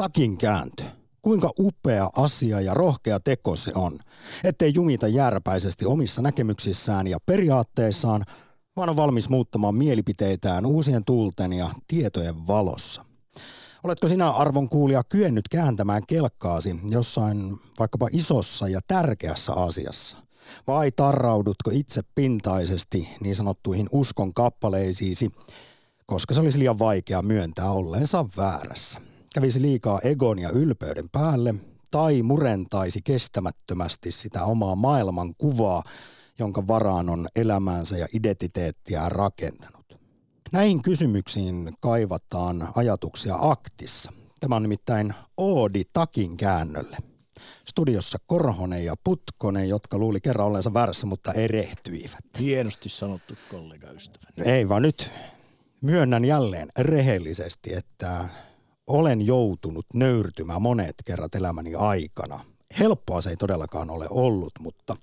takin kääntö. Kuinka upea asia ja rohkea teko se on, ettei jumita järpäisesti omissa näkemyksissään ja periaatteissaan, vaan on valmis muuttamaan mielipiteitään uusien tuulten ja tietojen valossa. Oletko sinä arvon kuulija kyennyt kääntämään kelkkaasi jossain vaikkapa isossa ja tärkeässä asiassa? Vai tarraudutko itse pintaisesti niin sanottuihin uskon kappaleisiisi, koska se olisi liian vaikea myöntää olleensa väärässä? Kävisi liikaa egon ja ylpeyden päälle tai murentaisi kestämättömästi sitä omaa maailman kuvaa, jonka varaan on elämäänsä ja identiteettiä rakentanut. Näihin kysymyksiin kaivataan ajatuksia aktissa. Tämä on nimittäin Oodi takin käännölle. Studiossa Korhonen ja Putkonen, jotka luuli kerran ollensa väärässä, mutta erehtyivät. Hienosti sanottu kollega ystäväni. Ei vaan nyt myönnän jälleen rehellisesti, että olen joutunut nöyrtymään monet kerrat elämäni aikana. Helppoa se ei todellakaan ole ollut, mutta,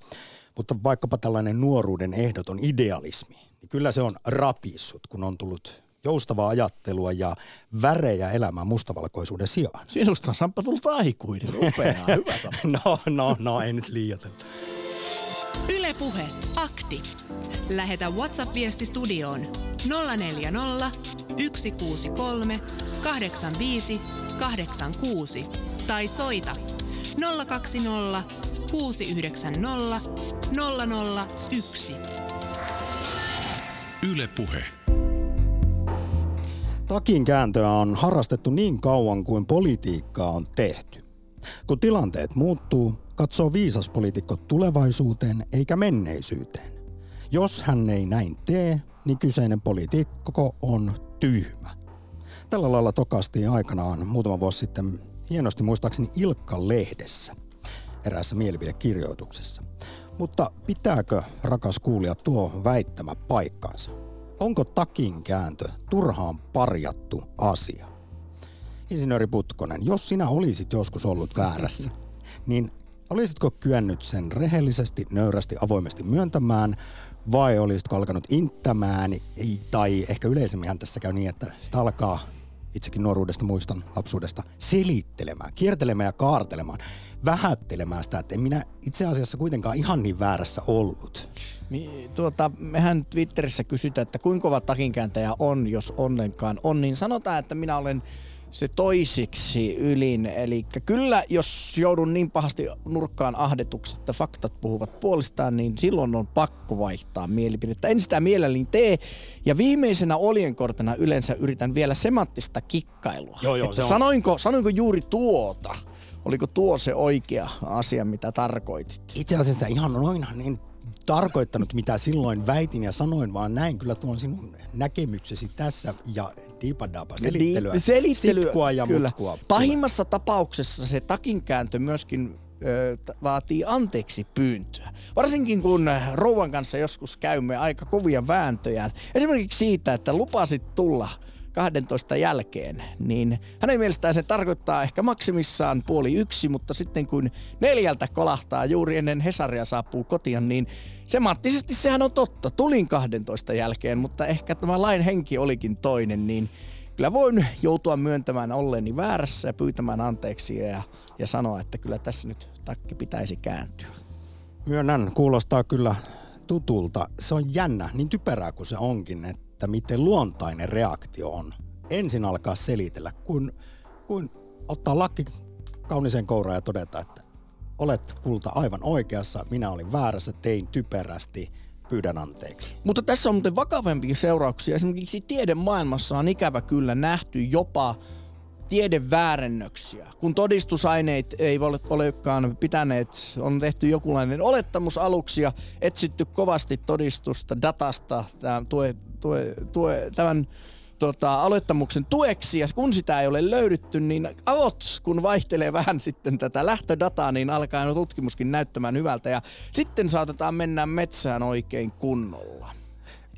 mutta vaikkapa tällainen nuoruuden ehdoton idealismi, niin kyllä se on rapissut, kun on tullut joustavaa ajattelua ja värejä elämään mustavalkoisuuden sijaan. Sinusta on Samppa tullut aikuinen. Upeaa, hyvä Samppa. No, no, no, ei nyt liioitella. Ylepuhe akti. Lähetä WhatsApp-viesti studioon 040 163 85 86 tai soita 020 690 001. Yle Puhe. Takin kääntöä on harrastettu niin kauan kuin politiikkaa on tehty. Kun tilanteet muuttuu, katsoo viisas poliitikko tulevaisuuteen eikä menneisyyteen. Jos hän ei näin tee, niin kyseinen poliitikko on tyhmä. Tällä lailla tokastiin aikanaan muutama vuosi sitten hienosti muistaakseni Ilkka-lehdessä eräässä mielipidekirjoituksessa. Mutta pitääkö, rakas kuulija, tuo väittämä paikkansa? Onko takin kääntö turhaan parjattu asia? Insinööri Putkonen, jos sinä olisit joskus ollut väärässä, niin olisitko kyennyt sen rehellisesti, nöyrästi, avoimesti myöntämään vai olisitko alkanut inttämään tai ehkä yleisemmin tässä käy niin, että sitä alkaa itsekin nuoruudesta muistan lapsuudesta selittelemään, kiertelemään ja kaartelemaan, vähättelemään sitä, että en minä itse asiassa kuitenkaan ihan niin väärässä ollut. Tuota, mehän Twitterissä kysytään, että kuinka kova takinkääntäjä on, jos onnenkaan on, niin sanotaan, että minä olen se toisiksi ylin. Eli kyllä, jos joudun niin pahasti nurkkaan ahdetuksi, että faktat puhuvat puolestaan, niin silloin on pakko vaihtaa mielipidettä. En sitä mielelläni tee. Ja viimeisenä oljenkortena yleensä yritän vielä semanttista kikkailua. Joo, joo, että se on. sanoinko, sanoinko juuri tuota? Oliko tuo se oikea asia, mitä tarkoitit? Itse asiassa ihan noinhan en tarkoittanut, mitä silloin väitin ja sanoin, vaan näin kyllä tuon sinun näkemyksesi tässä ja diipadapa selittelyä. Di- selittelyä Sitkua ja kyllä. mutkua. Pahimmassa tapauksessa se takinkääntö myöskin ö, vaatii anteeksi pyyntöä. Varsinkin kun rouvan kanssa joskus käymme aika kovia vääntöjä. Esimerkiksi siitä, että lupasit tulla 12 jälkeen, niin hänen mielestään se tarkoittaa ehkä maksimissaan puoli yksi, mutta sitten kun neljältä kolahtaa juuri ennen Hesaria saapuu kotiin, niin semanttisesti sehän on totta. Tulin 12 jälkeen, mutta ehkä tämä lain henki olikin toinen, niin kyllä voin joutua myöntämään olleeni väärässä ja pyytämään anteeksi ja, ja sanoa, että kyllä tässä nyt takki pitäisi kääntyä. Myönnän, kuulostaa kyllä tutulta. Se on jännä, niin typerää kuin se onkin, että miten luontainen reaktio on. Ensin alkaa selitellä, kun, kun ottaa lakki kaunisen kouraan ja todeta, että olet kulta aivan oikeassa, minä olin väärässä, tein typerästi, pyydän anteeksi. Mutta tässä on muuten vakavempia seurauksia. Esimerkiksi tiedemaailmassa on ikävä kyllä nähty jopa tiedeväärennöksiä. Kun todistusaineet ei ole, olekaan pitäneet, on tehty jokinlainen olettamus aluksi ja etsitty kovasti todistusta datasta tämän, tue, tue, tue, tämän tota, aloittamuksen tueksi, ja kun sitä ei ole löydetty, niin avot, kun vaihtelee vähän sitten tätä lähtödataa, niin alkaa no tutkimuskin näyttämään hyvältä, ja sitten saatetaan mennä metsään oikein kunnolla.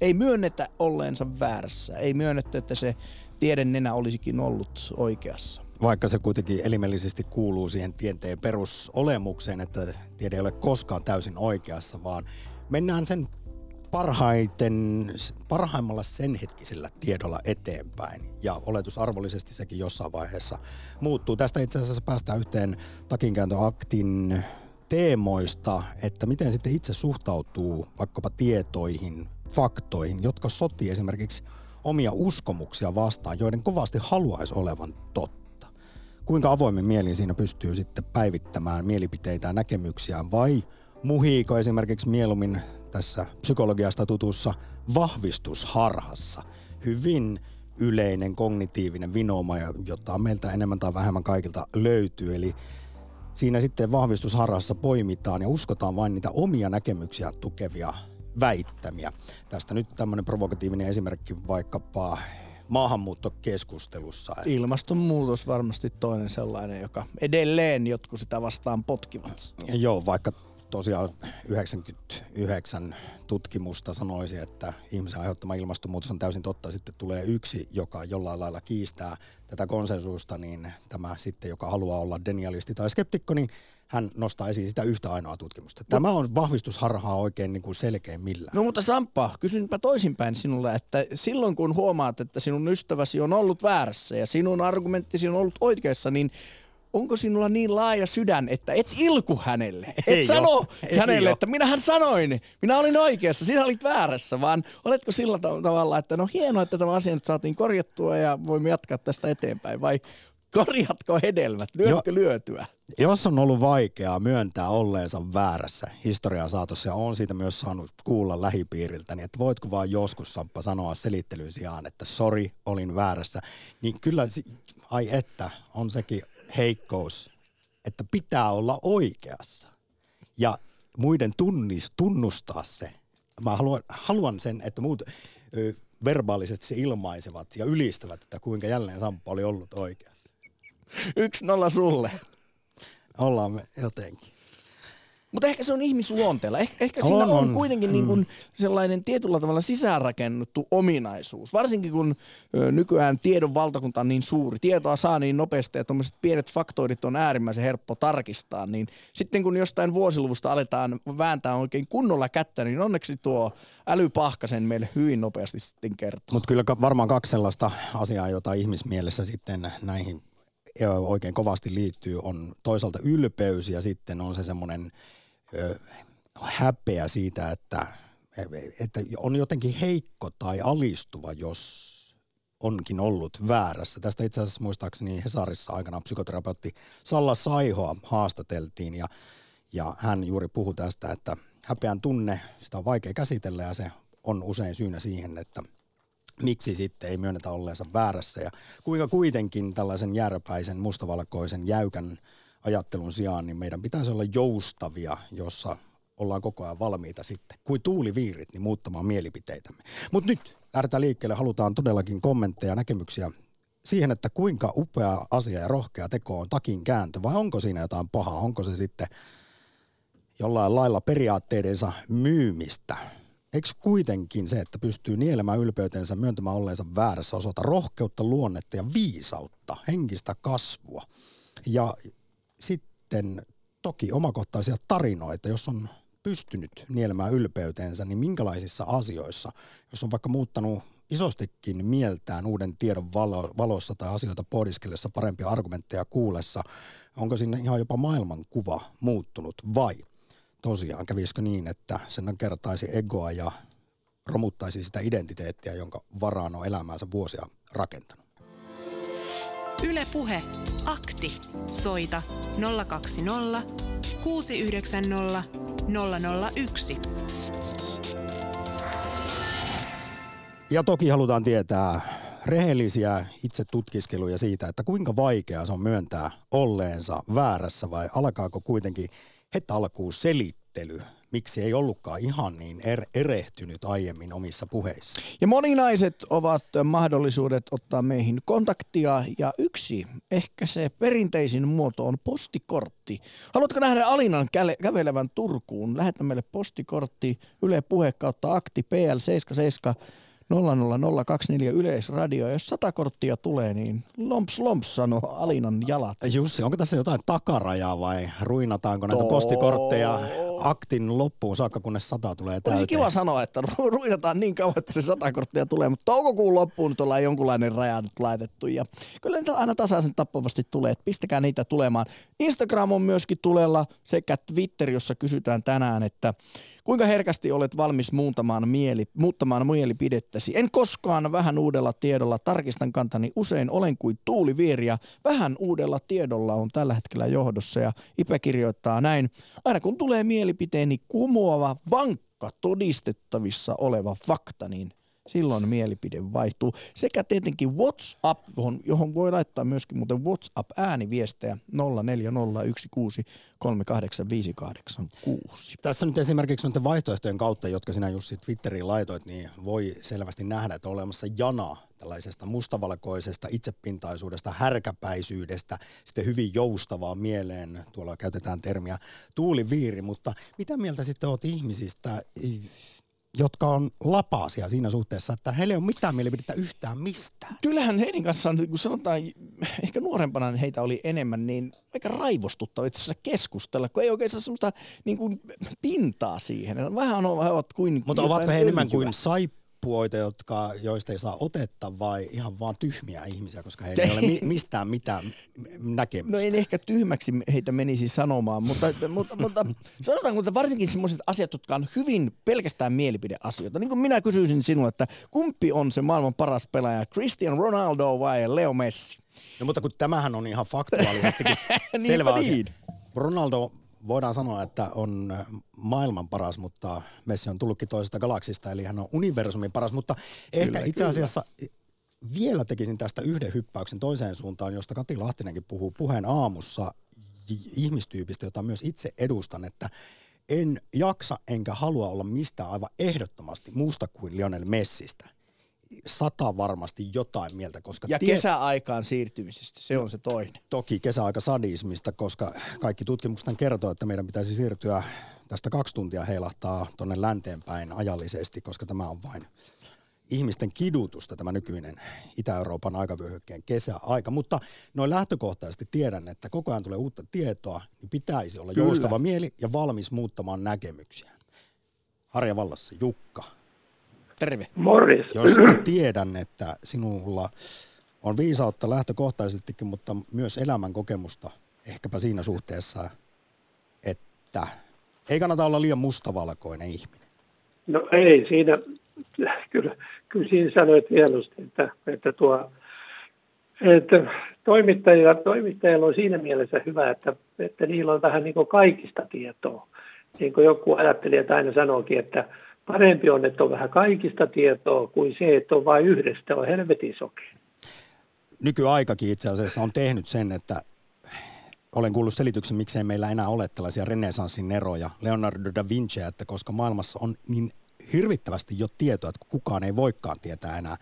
Ei myönnetä olleensa väärässä, ei myönnetty, että se tiedennenä olisikin ollut oikeassa. Vaikka se kuitenkin elimellisesti kuuluu siihen tieteen perusolemukseen, että tiede ei ole koskaan täysin oikeassa, vaan mennään sen parhaiten, parhaimmalla sen hetkisellä tiedolla eteenpäin. Ja oletusarvollisesti sekin jossain vaiheessa muuttuu. Tästä itse asiassa päästään yhteen takinkääntöaktin teemoista, että miten sitten itse suhtautuu vaikkapa tietoihin, faktoihin, jotka sotii esimerkiksi omia uskomuksia vastaan, joiden kovasti haluaisi olevan totta. Kuinka avoimen mielin siinä pystyy sitten päivittämään mielipiteitä ja näkemyksiään vai muhiiko esimerkiksi mieluummin tässä psykologiasta tutussa vahvistusharhassa. Hyvin yleinen kognitiivinen vinooma, jota meiltä enemmän tai vähemmän kaikilta löytyy. Eli siinä sitten vahvistusharhassa poimitaan ja uskotaan vain niitä omia näkemyksiä tukevia väittämiä. Tästä nyt tämmöinen provokatiivinen esimerkki vaikkapa maahanmuuttokeskustelussa. Ilmastonmuutos varmasti toinen sellainen, joka edelleen jotkut sitä vastaan potkivat. Joo, vaikka tosiaan 99 tutkimusta sanoisi, että ihmisen aiheuttama ilmastonmuutos on täysin totta. Sitten tulee yksi, joka jollain lailla kiistää tätä konsensusta, niin tämä sitten, joka haluaa olla denialisti tai skeptikko, niin hän nostaa esiin sitä yhtä ainoa tutkimusta. Tämä on vahvistusharhaa oikein niin kuin millään. No mutta Samppa, kysynpä toisinpäin sinulle, että silloin kun huomaat, että sinun ystäväsi on ollut väärässä ja sinun argumenttisi on ollut oikeassa, niin onko sinulla niin laaja sydän, että et ilku hänelle? Ei et sano ei hänelle, että minähän sanoin, minä olin oikeassa, sinä olit väärässä, vaan oletko sillä tavalla, että no hienoa, että tämä asia nyt saatiin korjattua ja voimme jatkaa tästä eteenpäin, vai korjatko hedelmät, lyötkö lyötyä? Jos on ollut vaikeaa myöntää olleensa väärässä historian saatossa ja on siitä myös saanut kuulla lähipiiriltä, niin että voitko vaan joskus Samppa sanoa selittelyn sijaan, että sori, olin väärässä, niin kyllä, ai että, on sekin heikkous, että pitää olla oikeassa ja muiden tunnis, tunnustaa se. Mä haluan, haluan sen, että muut ö, verbaalisesti se ilmaisevat ja ylistävät, että kuinka jälleen Samppa oli ollut oikeassa. Yksi nolla sulle. Ollaan me jotenkin. Mutta ehkä se on ihmisluonteella. Eh, ehkä siinä on, on kuitenkin niin mm. niin kuin sellainen tietyllä tavalla sisäänrakennettu ominaisuus. Varsinkin kun ö, nykyään tiedon valtakunta on niin suuri, tietoa saa niin nopeasti ja tuommoiset pienet faktoidit on äärimmäisen helppo tarkistaa, niin sitten kun jostain vuosiluvusta aletaan vääntää oikein kunnolla kättä, niin onneksi tuo älypahkasen meille hyvin nopeasti sitten kertoo. Mutta kyllä varmaan kaksi sellaista asiaa, jota ihmismielessä sitten näihin oikein kovasti liittyy, on toisaalta ylpeys ja sitten on se semmoinen häpeä siitä, että, että on jotenkin heikko tai alistuva, jos onkin ollut väärässä. Tästä itse asiassa muistaakseni Hesarissa aikana psykoterapeutti Salla Saihoa haastateltiin ja, ja hän juuri puhui tästä, että häpeän tunne, sitä on vaikea käsitellä ja se on usein syynä siihen, että miksi sitten ei myönnetä olleensa väärässä ja kuinka kuitenkin tällaisen järpäisen, mustavalkoisen, jäykän ajattelun sijaan, niin meidän pitäisi olla joustavia, jossa ollaan koko ajan valmiita sitten, kuin tuuliviirit, niin muuttamaan mielipiteitämme. Mutta nyt lähdetään liikkeelle, halutaan todellakin kommentteja, näkemyksiä siihen, että kuinka upea asia ja rohkea teko on takin kääntö, vai onko siinä jotain pahaa, onko se sitten jollain lailla periaatteidensa myymistä. Eikö kuitenkin se, että pystyy nielemään ylpeytensä, myöntämään olleensa väärässä, osoita rohkeutta, luonnetta ja viisautta, henkistä kasvua. Ja sitten toki omakohtaisia tarinoita, jos on pystynyt nielemään ylpeytensä, niin minkälaisissa asioissa, jos on vaikka muuttanut isostikin mieltään uuden tiedon valo, valossa tai asioita pohdiskellessa parempia argumentteja kuulessa, onko sinne ihan jopa maailmankuva muuttunut vai tosiaan kävisikö niin, että sen kertaisi egoa ja romuttaisi sitä identiteettiä, jonka varaan on elämäänsä vuosia rakentanut. Ylepuhe akti. Soita 020 690 001. Ja toki halutaan tietää rehellisiä itse tutkiskeluja siitä, että kuinka vaikeaa se on myöntää olleensa väärässä vai alkaako kuitenkin heti alkuun selittely miksi ei ollutkaan ihan niin er, erehtynyt aiemmin omissa puheissa. Ja moninaiset ovat mahdollisuudet ottaa meihin kontaktia ja yksi, ehkä se perinteisin muoto on postikortti. Haluatko nähdä Alinan kävelevän Turkuun? Lähetä meille postikortti Yle Puhe kautta akti PL77 00024 Yleisradio. Jos sata korttia tulee, niin lomps lomps sanoo Alinan jalat. Jussi, onko tässä jotain takarajaa vai ruinataanko näitä postikortteja aktin loppuun saakka, kunnes sata tulee täyteen. Olisi kiva sanoa, että ruidataan niin kauan, että se sata korttia tulee, mutta toukokuun loppuun nyt ollaan jonkunlainen raja nyt laitettu. Ja kyllä niitä aina tasaisen tappavasti tulee, että pistäkää niitä tulemaan. Instagram on myöskin tulella sekä Twitter, jossa kysytään tänään, että Kuinka herkästi olet valmis muuttamaan, mieli, muuttamaan mielipidettäsi? En koskaan vähän uudella tiedolla, tarkistan kantani usein, olen kuin tuulivieriä. Vähän uudella tiedolla on tällä hetkellä johdossa ja Ipe kirjoittaa näin. Aina kun tulee mielipiteeni kumoava, vankka, todistettavissa oleva fakta, niin silloin mielipide vaihtuu. Sekä tietenkin WhatsApp, johon, johon voi laittaa myöskin muuten WhatsApp-ääniviestejä 0401638586. Tässä nyt esimerkiksi noiden vaihtoehtojen kautta, jotka sinä Jussi Twitteriin laitoit, niin voi selvästi nähdä, että on olemassa jana tällaisesta mustavalkoisesta itsepintaisuudesta, härkäpäisyydestä, sitten hyvin joustavaa mieleen, tuolla käytetään termiä tuuliviiri, mutta mitä mieltä sitten olet ihmisistä, jotka on lapaasia siinä suhteessa, että heillä ei ole mitään mielipidettä yhtään mistään. Kyllähän heidän kanssaan, kun sanotaan, ehkä nuorempana heitä oli enemmän, niin aika raivostuttava itse asiassa keskustella, kun ei oikein saa semmoista niin kuin, pintaa siihen. Vähän on, ovat kuin Mutta ovatko he enemmän kuin saip puoita, jotka, joista ei saa otetta vai ihan vaan tyhmiä ihmisiä, koska heillä ei ole mi- mistään mitään näkemystä? No en ehkä tyhmäksi heitä menisi sanomaan, mutta, mutta, mutta sanotaanko, että varsinkin sellaiset asiat, jotka on hyvin pelkästään mielipideasioita. Niin kuin minä kysyisin sinulle, että kumpi on se maailman paras pelaaja, Cristiano Ronaldo vai Leo Messi? No mutta kun tämähän on ihan faktuaalisestikin selvä asia. Niin. Ronaldo voidaan sanoa, että on maailman paras, mutta Messi on tullutkin toisesta galaksista, eli hän on universumin paras, mutta kyllä, ehkä itse asiassa kyllä. vielä tekisin tästä yhden hyppäyksen toiseen suuntaan, josta Kati Lahtinenkin puhuu puheen aamussa ihmistyypistä, jota myös itse edustan, että en jaksa enkä halua olla mistään aivan ehdottomasti muusta kuin Lionel Messistä sata varmasti jotain mieltä. Koska ja tie... kesäaikaan siirtymisestä, se on se toinen. Toki kesäaika sadismista, koska kaikki tutkimukset kertoo, että meidän pitäisi siirtyä tästä kaksi tuntia heilahtaa tuonne länteenpäin ajallisesti, koska tämä on vain ihmisten kidutusta tämä nykyinen Itä-Euroopan aikavyöhykkeen kesäaika. Mutta noin lähtökohtaisesti tiedän, että koko ajan tulee uutta tietoa, niin pitäisi olla Kyllä. joustava mieli ja valmis muuttamaan näkemyksiä. Harja Vallassa, Jukka, Terve. Morris. Josta tiedän, että sinulla on viisautta lähtökohtaisestikin, mutta myös elämän kokemusta ehkäpä siinä suhteessa, että ei kannata olla liian mustavalkoinen ihminen. No ei, siinä kyllä, kyllä siinä sanoit hienosti, että, että, tuo, että toimittajilla, toimittajilla on siinä mielessä hyvä, että, että niillä on vähän niin kuin kaikista tietoa. Niin kuin joku ajattelijat aina sanookin, että Parempi on, että on vähän kaikista tietoa kuin se, että on vain yhdestä, on helvetin soke. Nykyaikakin itse asiassa on tehnyt sen, että olen kuullut selityksen, miksei meillä enää ole tällaisia renesanssin neroja, Leonardo da Vinci, että koska maailmassa on niin hirvittävästi jo tietoa, että kukaan ei voikaan tietää enää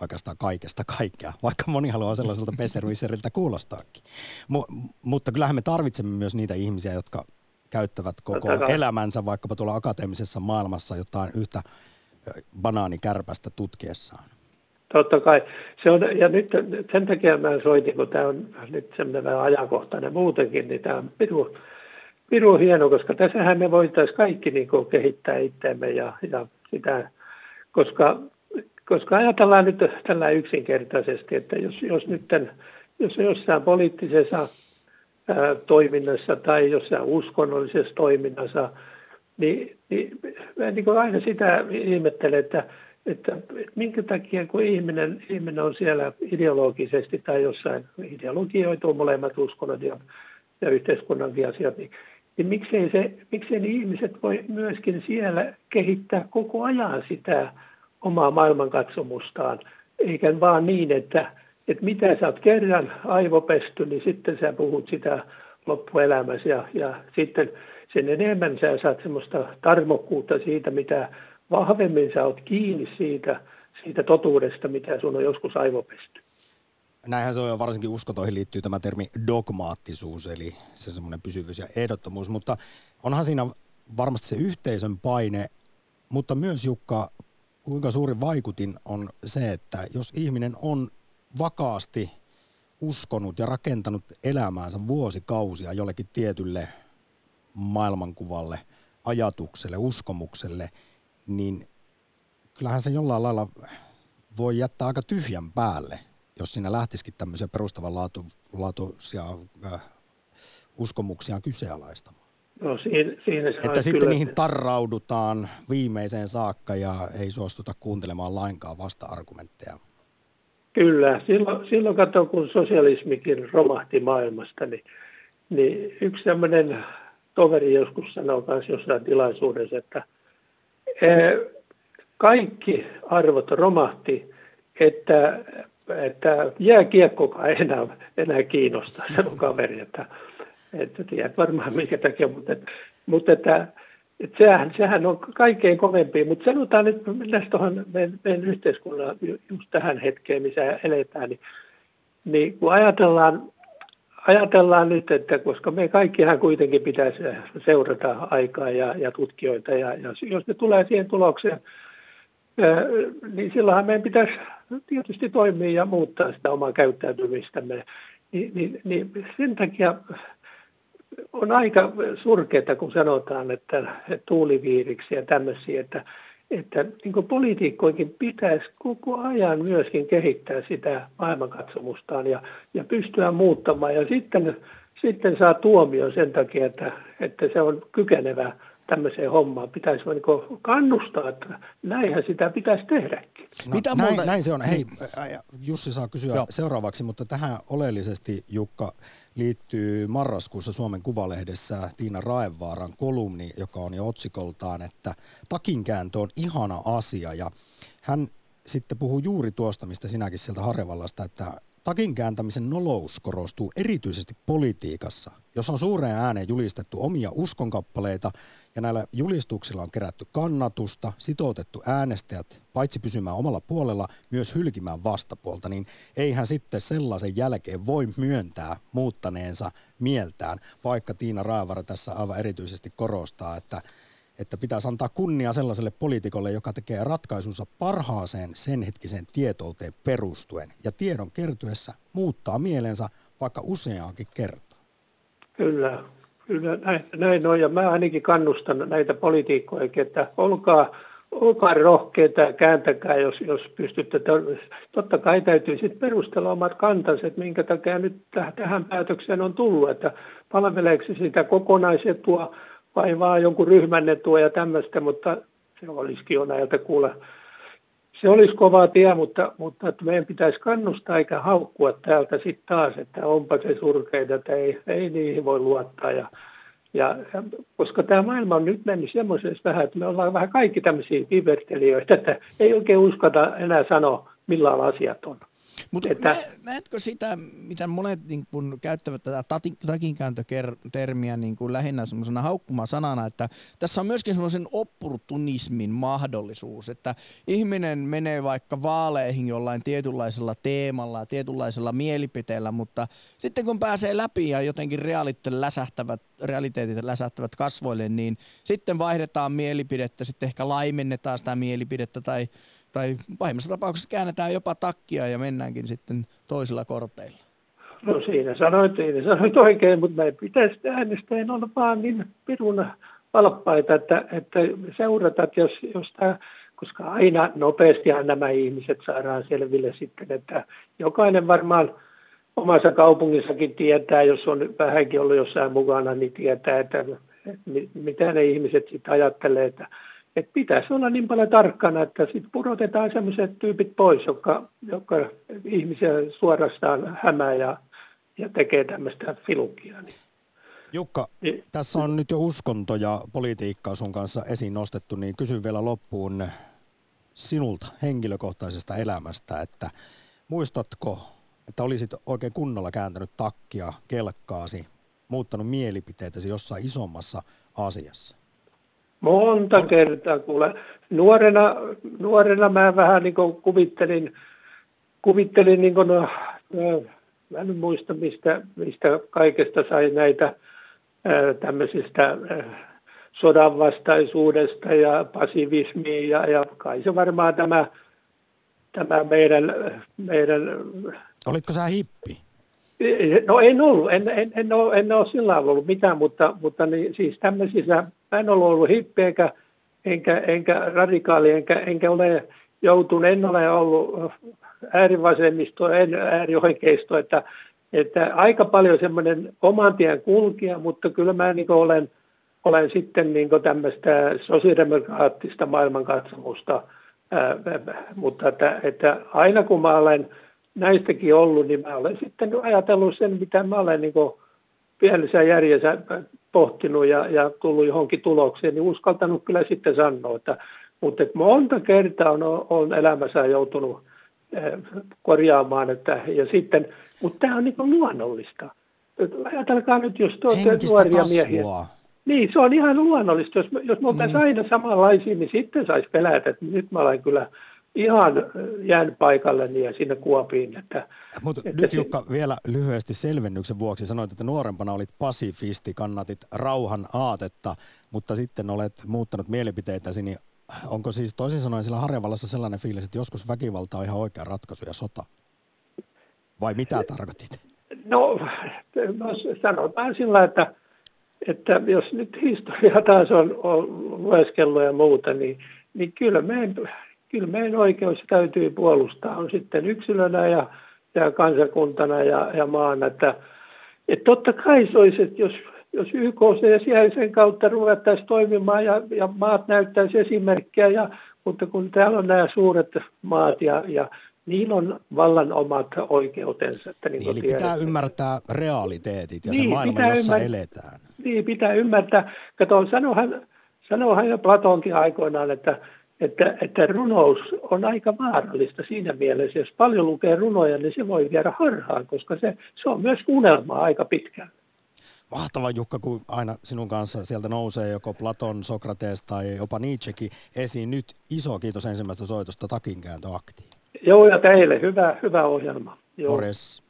oikeastaan kaikesta kaikkea, vaikka moni haluaa sellaiselta pesseruisseriltä kuulostaakin. M- mutta kyllähän me tarvitsemme myös niitä ihmisiä, jotka käyttävät koko no, elämänsä vaikkapa tuolla akateemisessa maailmassa jotain yhtä banaanikärpästä tutkiessaan. Totta kai. Se on, ja nyt sen takia mä soitin, kun tämä on nyt semmoinen vähän ajankohtainen muutenkin, niin tämä on piru, piru hieno, koska tässähän me voitaisiin kaikki niin kuin kehittää itseämme ja, ja sitä, koska, koska ajatellaan nyt tällä yksinkertaisesti, että jos, jos nyt jos jossain poliittisessa toiminnassa tai jossain uskonnollisessa toiminnassa, niin, niin mä niin kuin aina sitä ihmettelen, että, että, että minkä takia kun ihminen, ihminen on siellä ideologisesti tai jossain ideologioituu molemmat uskonnot ja, ja yhteiskunnankin asiat, niin, niin miksei, se, miksei ne ihmiset voi myöskin siellä kehittää koko ajan sitä omaa maailmankatsomustaan, eikä vaan niin, että että mitä sä oot kerran aivopesty, niin sitten sä puhut sitä loppuelämässä ja, ja sitten sen enemmän sä saat semmoista tarmokkuutta siitä, mitä vahvemmin sä oot kiinni siitä, siitä totuudesta, mitä sun on joskus aivopesty. Näinhän se on, varsinkin uskontoihin liittyy tämä termi dogmaattisuus, eli se semmoinen pysyvyys ja ehdottomuus, mutta onhan siinä varmasti se yhteisön paine, mutta myös Jukka, kuinka suuri vaikutin on se, että jos ihminen on vakaasti uskonut ja rakentanut elämäänsä vuosikausia jollekin tietylle maailmankuvalle, ajatukselle, uskomukselle, niin kyllähän se jollain lailla voi jättää aika tyhjän päälle, jos siinä lähtisikin tämmöisiä perustavanlaatuisia äh, uskomuksia kyseenalaistamaan. No siinä, siinä että kyllä, sitten niihin tarraudutaan viimeiseen saakka ja ei suostuta kuuntelemaan lainkaan vasta-argumentteja. Kyllä, silloin, silloin katso, kun sosialismikin romahti maailmasta, niin, niin yksi tämmöinen toveri joskus sanoi myös jossain tilaisuudessa, että e, kaikki arvot romahti, että, että jääkiekkokaan ei enää, enää kiinnosta, sanoi kaveri, että, että tiedät varmaan mikä takia, mutta, mutta että, että sehän, sehän on kaikkein kovempi, mutta sanotaan nyt, mennään tuohon meidän, meidän yhteiskunnan just tähän hetkeen, missä eletään, niin, niin kun ajatellaan, ajatellaan nyt, että koska me kaikkihan kuitenkin pitäisi seurata aikaa ja, ja tutkijoita, ja, ja jos ne tulee siihen tulokseen, niin silloinhan meidän pitäisi tietysti toimia ja muuttaa sitä omaa käyttäytymistämme. Niin, niin, niin sen takia on aika surkeaa, kun sanotaan, että, tuuliviiriksi ja tämmöisiä, että, että niin poliitikkoinkin pitäisi koko ajan myöskin kehittää sitä maailmankatsomustaan ja, ja pystyä muuttamaan. Ja sitten, sitten saa tuomio sen takia, että, että se on kykenevä tämmöiseen hommaan. Pitäisi niin kannustaa, että näinhän sitä pitäisi tehdäkin. No, Mitä näin, muuta... näin se on. Hei, Jussi saa kysyä Joo. seuraavaksi, mutta tähän oleellisesti, Jukka, liittyy marraskuussa Suomen Kuvalehdessä Tiina Raevaaran kolumni, joka on jo otsikoltaan, että takinkääntö on ihana asia. Ja hän sitten puhuu juuri tuosta, mistä sinäkin sieltä Harjavallasta, että takin kääntämisen nolous korostuu erityisesti politiikassa, jos on suureen ääneen julistettu omia uskonkappaleita ja näillä julistuksilla on kerätty kannatusta, sitoutettu äänestäjät paitsi pysymään omalla puolella, myös hylkimään vastapuolta, niin eihän sitten sellaisen jälkeen voi myöntää muuttaneensa mieltään, vaikka Tiina Raavara tässä aivan erityisesti korostaa, että että pitäisi antaa kunnia sellaiselle poliitikolle, joka tekee ratkaisunsa parhaaseen sen hetkiseen tietouteen perustuen. Ja tiedon kertyessä muuttaa mielensä vaikka useaankin kertaa. Kyllä, kyllä näin, näin on ja mä ainakin kannustan näitä poliitikkoja, että olkaa, olkaa rohkeita ja kääntäkää, jos, jos pystytte. Totta kai täytyy sitten perustella omat kantansa, että minkä takia nyt tähän päätökseen on tullut, että palveleeko sitä kokonaisetua vai vaan jonkun ryhmän etua ja tämmöistä, mutta se olisikin jo näiltä kuulla. Se olisi kova tie, mutta, mutta että meidän pitäisi kannustaa eikä haukkua täältä sitten taas, että onpa se surkeita, että ei, ei niihin voi luottaa. Ja, ja, ja, koska tämä maailma on nyt mennyt semmoisessa vähän, että me ollaan vähän kaikki tämmöisiä vivertelijöitä, että ei oikein uskota enää sanoa, millä asiat on. Mutta että... näetkö sitä, mitä monet niin kun, käyttävät tätä takinkääntötermiä niin kun lähinnä semmoisena haukkumasanana, että tässä on myöskin semmoisen opportunismin mahdollisuus, että ihminen menee vaikka vaaleihin jollain tietynlaisella teemalla, tietynlaisella mielipiteellä, mutta sitten kun pääsee läpi ja jotenkin realiteetit läsähtävät, realiteetit läsähtävät kasvoille, niin sitten vaihdetaan mielipidettä, sitten ehkä laimennetaan sitä mielipidettä tai tai pahimmassa tapauksessa käännetään jopa takkia ja mennäänkin sitten toisilla korteilla. No siinä sanoit, siinä sanoit oikein, mutta meidän pitäisi äänestäjien olla vaan niin pirun valppaita, että, että seuratat, jos, jos tämä, koska aina nopeastihan nämä ihmiset saadaan selville sitten, että jokainen varmaan omassa kaupungissakin tietää, jos on vähänkin ollut jossain mukana, niin tietää, että mitä ne ihmiset sitten ajattelee, että että pitäisi olla niin paljon tarkkana, että sitten pudotetaan sellaiset tyypit pois, jotka, jotka ihmisiä suorastaan hämää ja, ja tekee tämmöistä filukia. Niin. Jukka, niin. tässä on nyt jo uskonto ja politiikkaa sun kanssa esiin nostettu, niin kysyn vielä loppuun sinulta henkilökohtaisesta elämästä, että muistatko, että olisit oikein kunnolla kääntänyt takkia kelkkaasi, muuttanut mielipiteitäsi jossain isommassa asiassa? Monta kertaa, kuule. Nuorena, nuorena mä vähän niin kuin kuvittelin, kuvittelin niin kuin, no, no, mä en muista mistä, mistä kaikesta sai näitä tämmöisistä sodanvastaisuudesta ja pasivismia ja, ja kai se varmaan tämä, tämä meidän, meidän... Olitko sä hippi? No en ollut, en, en, en, ole, en ole sillä ollut mitään, mutta, mutta niin, siis tämmöisissä mä en ollut ollut hippi enkä, enkä, enkä radikaali, enkä, enkä ole joutunut, en ole ollut äärivasemmisto, en äärioikeisto, että, että aika paljon semmoinen oman tien kulkija, mutta kyllä mä niin olen, olen sitten niin tämmöistä sosiaalidemokraattista maailmankatsomusta, ää, mutta että, että aina kun mä olen näistäkin ollut, niin mä olen sitten ajatellut sen, mitä mä olen niin pienessä järjessä pohtinut ja, ja tullut johonkin tulokseen, niin uskaltanut kyllä sitten sanoa, että, mutta että monta kertaa on, on elämässä joutunut eh, korjaamaan, että, ja sitten, mutta tämä on niin luonnollista. Ajatelkaa nyt, jos te olette nuoria miehiä. Niin, se on ihan luonnollista. Jos, jos me oltaisiin mm. aina samanlaisia, niin sitten saisi pelätä, että nyt mä olen kyllä ihan jään paikalleni ja sinne Kuopiin. Että, Mutta että nyt Jukka vielä lyhyesti selvennyksen vuoksi sanoit, että nuorempana olit pasifisti, kannatit rauhan aatetta, mutta sitten olet muuttanut mielipiteitäsi, niin onko siis toisin sanoen sillä Harjavallassa sellainen fiilis, että joskus väkivalta on ihan oikea ratkaisu ja sota? Vai mitä tarkoitit? No, no sanotaan sillä, että, että jos nyt historia taas on, on lueskellut ja muuta, niin, niin kyllä me kyllä meidän oikeus täytyy puolustaa, on sitten yksilönä ja, ja kansakuntana ja, ja maana. Että, että totta kai se olisi, että jos, jos YK ja sen kautta ruvettaisiin toimimaan ja, ja maat näyttäisi esimerkkiä, ja, mutta kun täällä on nämä suuret maat ja, ja niillä on vallan omat oikeutensa. Että niin, niin eli pitää ymmärtää realiteetit ja niin, se maailma, jossa ymmär... eletään. Niin, pitää ymmärtää. Kato, sanohan, sanohan jo Platonkin aikoinaan, että että, että runous on aika vaarallista siinä mielessä. Jos paljon lukee runoja, niin se voi viedä harhaan, koska se, se on myös unelmaa aika pitkään. Mahtava Jukka, kun aina sinun kanssa sieltä nousee joko Platon, Sokrates tai jopa Nietzschekin esiin. Nyt iso kiitos ensimmäistä soitosta takinkääntöaktiin. Joo, ja teille hyvä, hyvä ohjelma. Joo. Morjes.